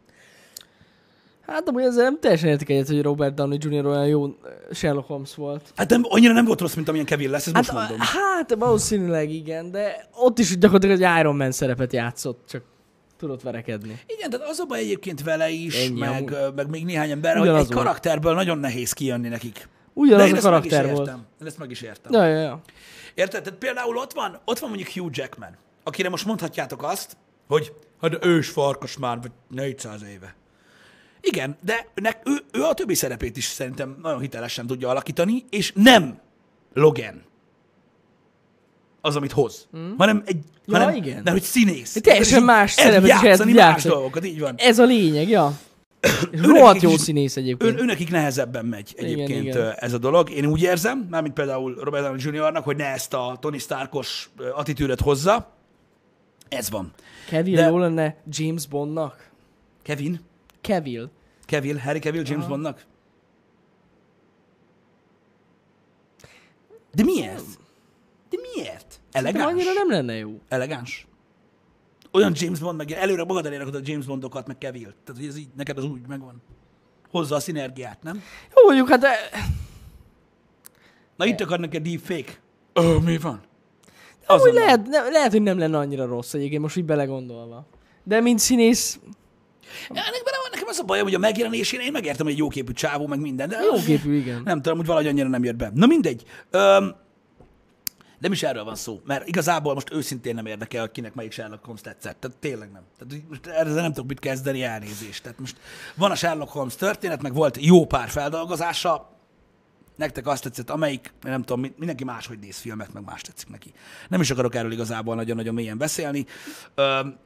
Hát amúgy ezzel nem teljesen értik egyet, hogy Robert Downey Jr. olyan jó eh, Sherlock Holmes volt. Hát nem, annyira nem volt rossz, mint amilyen Kevin lesz, ezt Hát, most mondom. hát valószínűleg igen, de ott is gyakorlatilag egy Iron Man szerepet játszott, csak tudott verekedni. Igen, tehát az a baj egyébként vele is, Ennyi, meg, amúgy. ö, meg még néhány ember, hogy Ugyanaz egy volt. karakterből nagyon nehéz kijönni nekik. Ugyanaz én a ezt meg is karakter volt. értem. Én ezt meg is értem. Ja, ja, ja. Érted? Tehát például ott van, ott van mondjuk Hugh Jackman, akire most mondhatjátok azt, hogy hát ős farkas már, vagy 400 éve. Igen, de nek, ő, ő a többi szerepét is szerintem nagyon hitelesen tudja alakítani, és nem Logan az, amit hoz, mm. hanem egy, Ja, hanem, igen. nem, hogy színész. Egy teljesen más szerepet is játszani tud más játszani. dolgokat, így van. Ez a lényeg, ja. [COUGHS] Rohadt jó színész egyébként. Ő, ő nekik nehezebben megy egyébként Igen, igen, ez a dolog. Én úgy érzem, mármint például Robert Downey Jr.-nak, hogy ne ezt a Tony Starkos ö, attitűdöt hozza. Ez van. Kevin de- jó lenne James Bondnak. Kevin? Kevin. Kevin, Harry Cavill, James Aha. Bondnak? De miért? De miért? De Elegáns? annyira nem lenne jó. Elegáns? Olyan James Bond, meg előre magad elé a James Bondokat, meg Cavill. Tehát, hogy ez így, neked az úgy megvan. Hozza a szinergiát, nem? Jó, mondjuk, hát de... Na itt akar neked deepfake. Ö, mi van? Azonnal. lehet, ne, lehet, hogy nem lenne annyira rossz egyébként, most így belegondolva. De mint színész, Ennek bele van, nekem az a bajom, hogy a megjelenésén én megértem, hogy egy jóképű csávó, meg minden, de jó képű, igen. nem tudom, hogy valahogy annyira nem jött be. Na mindegy. Öm, Nem is erről van szó, mert igazából most őszintén nem érdekel, hogy kinek melyik Sherlock Holmes tetszett. Tehát tényleg nem. Tehát most ezzel nem tudok mit kezdeni, elnézést. Tehát most van a Sherlock Holmes történet, meg volt jó pár feldolgozása, nektek azt tetszett, amelyik, nem tudom, mi- mindenki máshogy néz filmet, meg más tetszik neki. Nem is akarok erről igazából nagyon-nagyon mélyen beszélni. Öm,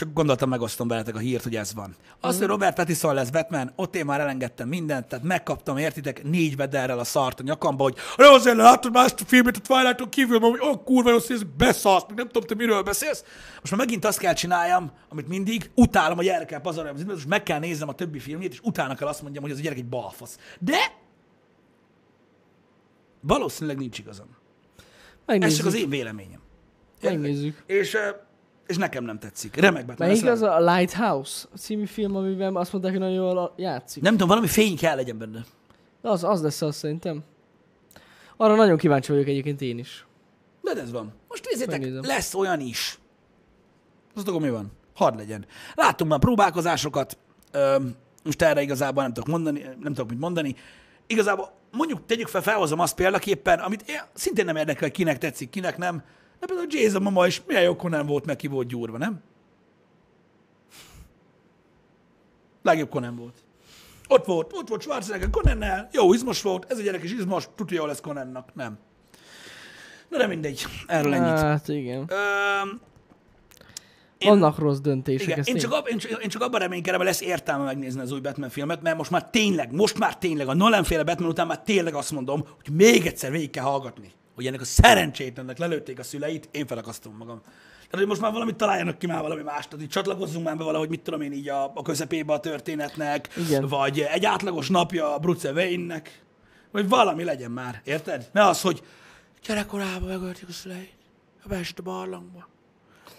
csak gondoltam, megosztom veletek a hírt, hogy ez van. Az, hogy Robert Pattinson lesz Batman, ott én már elengedtem mindent, tehát megkaptam, értitek, négy vederrel a szart a nyakamba, hogy azért látod már ezt a filmet a Twilight-on kívül, mert hogy oh, kurva jó szísz, beszarsz, nem tudom, te miről beszélsz. Most már megint azt kell csináljam, amit mindig, utálom a gyerekkel pazarolni, az most meg kell néznem a többi filmjét, és utána kell azt mondjam, hogy az a gyerek egy balfasz. De valószínűleg nincs igazam. Ez csak Megnézzük. az én véleményem. Megnézzük. És, és nekem nem tetszik. Remek Batman. Melyik az a Lighthouse című film, amiben azt mondták, hogy nagyon jól játszik? Nem tudom, valami fény kell legyen benne. De az, az lesz az szerintem. Arra nagyon kíváncsi vagyok egyébként én is. De ez van. Most nézzétek, lesz olyan is. Azt tudom, mi van. Hadd legyen. Láttunk már próbálkozásokat, öm, most erre igazából nem tudok mondani, nem tudok mit mondani. Igazából mondjuk tegyük fel, felhozom azt példaképpen, amit én szintén nem érdekel, hogy kinek tetszik, kinek nem. De például Jason Mama is milyen jó Conan volt, meg ki volt gyúrva, nem? Legjobb Conan volt. Ott volt, ott volt Schwarzenegger Conannel, jó, izmos volt, ez a gyerek is izmos, tudja, jó lesz Conannak, nem. Na de mindegy, erről ennyit. Hát igen. Öm, Én- Vannak rossz döntések. igen, én én- csak, ab, én, csak, én csak abban reménykedem, hogy lesz értelme megnézni az új Batman filmet, mert most már tényleg, most már tényleg, a Nolan féle Batman után már tényleg azt mondom, hogy még egyszer végig kell hallgatni, hogy ennek a szerencsétlennek lelőtték a szüleit, én felakasztom magam. Tehát, hogy most már valamit találjanak ki már valami más, tehát hogy csatlakozzunk már be valahogy, mit tudom én így a, a közepébe a történetnek, Igen. vagy egy átlagos napja a Bruce Wayne-nek, vagy valami legyen már, érted? Ne az, hogy gyerekkorában megölték a szüleit, beesett a barlangba,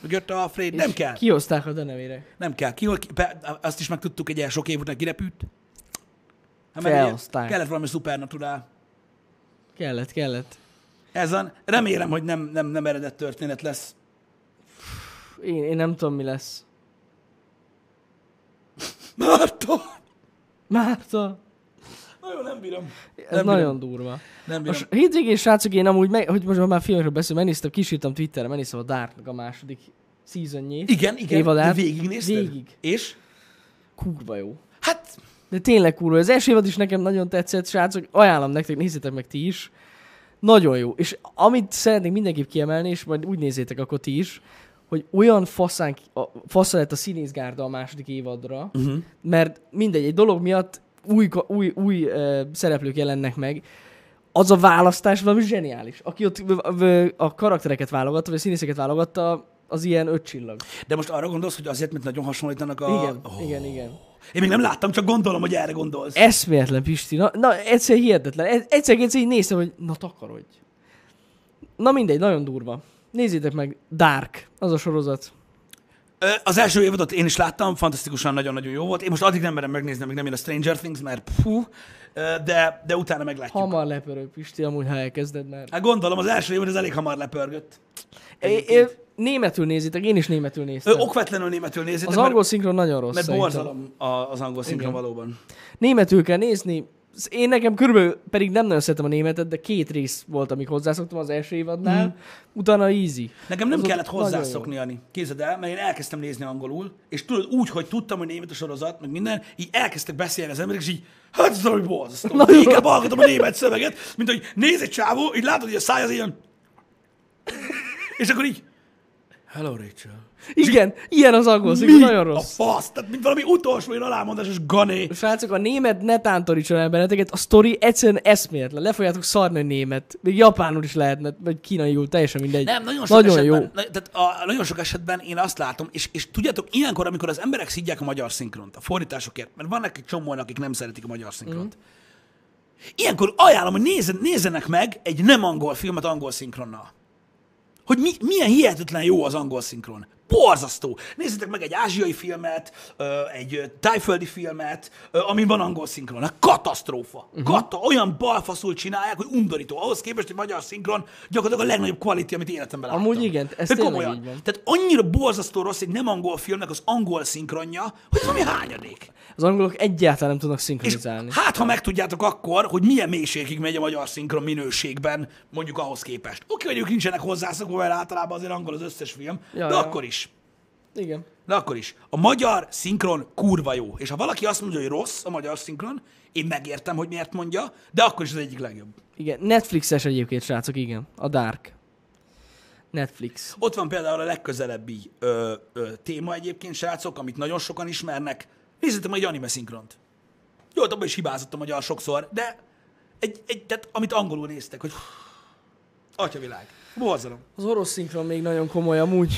meg jött a Alfred, nem kell. Kihozták a denevére. Nem kell. Ki, be, azt is megtudtuk egy ilyen sok év után, kirepült. Hát Felhozták. Kellett valami supernaturál. Kellett, kellett. Ez van. Remélem, hogy nem, nem, nem eredett történet lesz. Én, én nem tudom, mi lesz. Márta! Márta! Nagyon nem bírom. Ez Nem nagyon durva. Nem bírom. Most hétvégén, srácok, én amúgy, meg, hogy most már filmekről beszélünk, megnéztem, kisírtam Twitterre, megnéztem a Darknak a második seasonjét. Igen, igen. évadát. Végignézted? Végig. És? Kurva jó. Hát, De tényleg kurva. Az első évad is nekem nagyon tetszett, srácok. Ajánlom nektek, nézzétek meg ti is. Nagyon jó. És amit szeretnék mindenképp kiemelni, és majd úgy nézzétek akkor ti is, hogy olyan faszán, a, fasza lett a színészgárda a második évadra, uh-huh. mert mindegy, egy dolog miatt új, új, új uh, szereplők jelennek meg, az a választás valami zseniális. Aki ott a karaktereket válogatta, vagy a színészeket válogatta, az ilyen öt csillag. de most arra gondolsz, hogy azért, mert nagyon hasonlítanak a... Igen, igen, igen. Én még nem láttam, csak gondolom, hogy erre gondolsz. Eszméletlen, Pisti. Na, na egyszer hihetetlen. E- Egyszer, egyszer így néztem, hogy na takarodj. Na mindegy, nagyon durva. Nézzétek meg, Dark, az a sorozat. Az első évadot én is láttam, fantasztikusan nagyon-nagyon jó volt. Én most addig nem merem megnézni, amíg nem jön a Stranger Things, mert ö, de, de utána meglátjuk. Hamar lepörő, Pisti, amúgy ha elkezded, mert... Hát gondolom, az első évad az elég hamar lepörgött. É, é. Németül nézitek, én is németül Ö, néztem. okvetlenül németül nézzétek, Az mert, angol szinkron nagyon rossz mert borzalom az angol szinkron Igen. valóban. Németül kell nézni. Én nekem körülbelül, pedig nem nagyon szeretem a németet, de két rész volt, amíg hozzászoktam az első évadnál. Mm. Utána easy. Nekem nem Az kellett hozzászokni, Ani. Képzeld el, mert én elkezdtem nézni angolul, és tudod, úgy, hogy tudtam, hogy német a sorozat, meg minden, így elkezdtek beszélni az emberek, és így, hát ez valami borzasztó. Inkább hallgatom a német szöveget, mint hogy néz egy csávó, így látod, hogy a száj az ilyen, és akkor így, hello Rachel. Igen, ilyen az angol Mi nagyon a rossz. fasz? Tehát mint valami utolsó ilyen alámondásos gané. Srácok, a német ne tántorítson el benneteket, a sztori egyszerűen eszméletlen. Le fogjátok szarni a német. Még japánul is lehetne, vagy kínaiul, teljesen mindegy. Nem, nagyon sok nagyon esetben, jó. Na, tehát a, nagyon sok esetben én azt látom, és, és tudjátok, ilyenkor, amikor az emberek szidják a magyar szinkront, a fordításokért, mert vannak egy csomóan, akik nem szeretik a magyar szinkront. Mm. Ilyenkor ajánlom, hogy nézzen, nézzenek meg egy nem angol filmet angol szinkronnal. Hogy mi, milyen hihetetlen jó az angol szinkron. borzasztó. Nézzétek meg egy ázsiai filmet, egy tájföldi filmet, amin van angol szinkron. Hát katasztrófa. Uh-huh. Kata, olyan balfaszul csinálják, hogy undorító. Ahhoz képest, hogy magyar szinkron gyakorlatilag a legnagyobb quality, amit életemben láttam. Amúgy igen, ez De komolyan. így van. Tehát annyira borzasztó rossz egy nem angol filmnek az angol szinkronja, hogy ez valami hányadék. Az angolok egyáltalán nem tudnak És szinkronizálni. hát, ha megtudjátok akkor, hogy milyen mélységig megy a magyar szinkron minőségben, mondjuk ahhoz képest. Oké, hogy ők nincsenek hozzászokva, mert általában azért angol az összes film, Ja, de ja. akkor is. Igen. De akkor is. A magyar szinkron kurva jó. És ha valaki azt mondja, hogy rossz a magyar szinkron, én megértem, hogy miért mondja, de akkor is az egyik legjobb. Igen. Netflixes egyébként, srácok, igen. A Dark. Netflix. Ott van például a legközelebbi ö, ö, téma egyébként, srácok, amit nagyon sokan ismernek. Nézzétek meg egy anime szinkront. Jó, hát abban is hibázott a magyar sokszor, de egy, egy, tehát, amit angolul néztek, hogy atyavilág. Borzalom. Az orosz szinkron még nagyon komoly amúgy.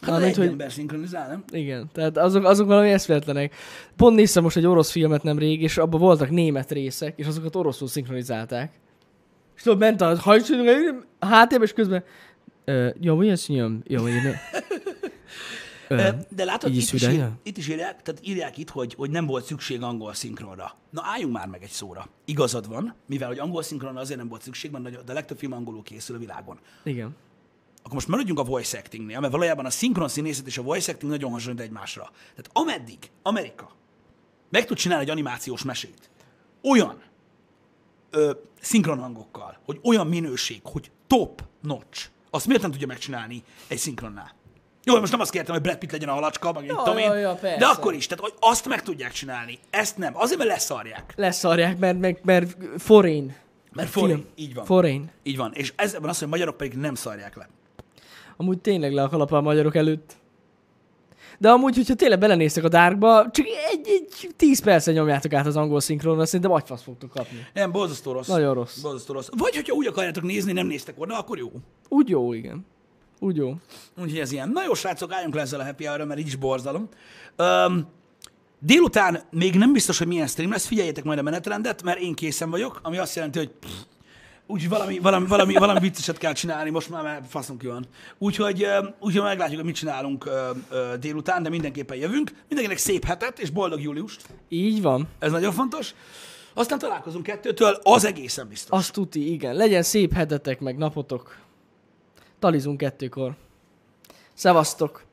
Hát Mármint, hogy- ember szinkronizál, nem? Igen, tehát azok, azok valami eszméletlenek. Pont néztem most egy orosz filmet nem rég, és abban voltak német részek, és azokat oroszul szinkronizálták. És tudod, ment a hajcsőnök a háttérben, és közben jó, mi az nyom? Jó, mi Ö, [LAUGHS] De látod, így itt is is, üdejel? ír, itt is írják, tehát írják itt, hogy, hogy nem volt szükség angol szinkronra. Na álljunk már meg egy szóra. Igazad van, mivel hogy angol szinkronra azért nem volt szükség, mert a legtöbb film angolul készül a világon. Igen. Akkor most maradjunk a voice actingnél, mert valójában a szinkron színészet és a voice acting nagyon hasonlít egymásra. Tehát ameddig Amerika meg tud csinálni egy animációs mesét, olyan ö, szinkron hangokkal, hogy olyan minőség, hogy top notch, azt miért nem tudja megcsinálni egy szinkronnál? Jó, most nem azt kértem, hogy Brad Pitt legyen a halacska, meg ja, tudom én, ja, ja, persze. de akkor is, tehát hogy azt meg tudják csinálni, ezt nem, azért, mert leszarják. Leszarják, mert, mert, mert forén. Mert Film. forint, így van. Forén. Így van. És ez van az, hogy magyarok pedig nem szarják le. Amúgy tényleg le a kalap a magyarok előtt. De amúgy, hogyha tényleg belenéztek a Darkba, csak egy, egy 10 percen nyomjátok át az angol szinkronra, szerintem agyfasz fogtok kapni. Nem, borzasztó rossz. Nagyon rossz. Borzasztó rossz. Vagy, hogyha úgy akarjátok nézni, nem néztek volna, akkor jó. Úgy jó, igen. Úgy jó. Úgyhogy ez ilyen. Na jó, srácok, álljunk le ezzel a happy hour mert így is borzalom. Um, délután még nem biztos, hogy milyen stream lesz, figyeljetek majd a menetrendet, mert én készen vagyok, ami azt jelenti, hogy pff, úgyhogy valami, valami, valami, valami vicceset kell csinálni, most már mert faszunk ki van. Úgyhogy, úgyhogy meglátjuk, hogy mit csinálunk délután, de mindenképpen jövünk. Mindenkinek szép hetet és boldog júliust. Így van. Ez nagyon fontos. Aztán találkozunk kettőtől, az egészen biztos. Azt tuti, igen. Legyen szép hetetek, meg napotok. Talizunk kettőkor. Szevasztok!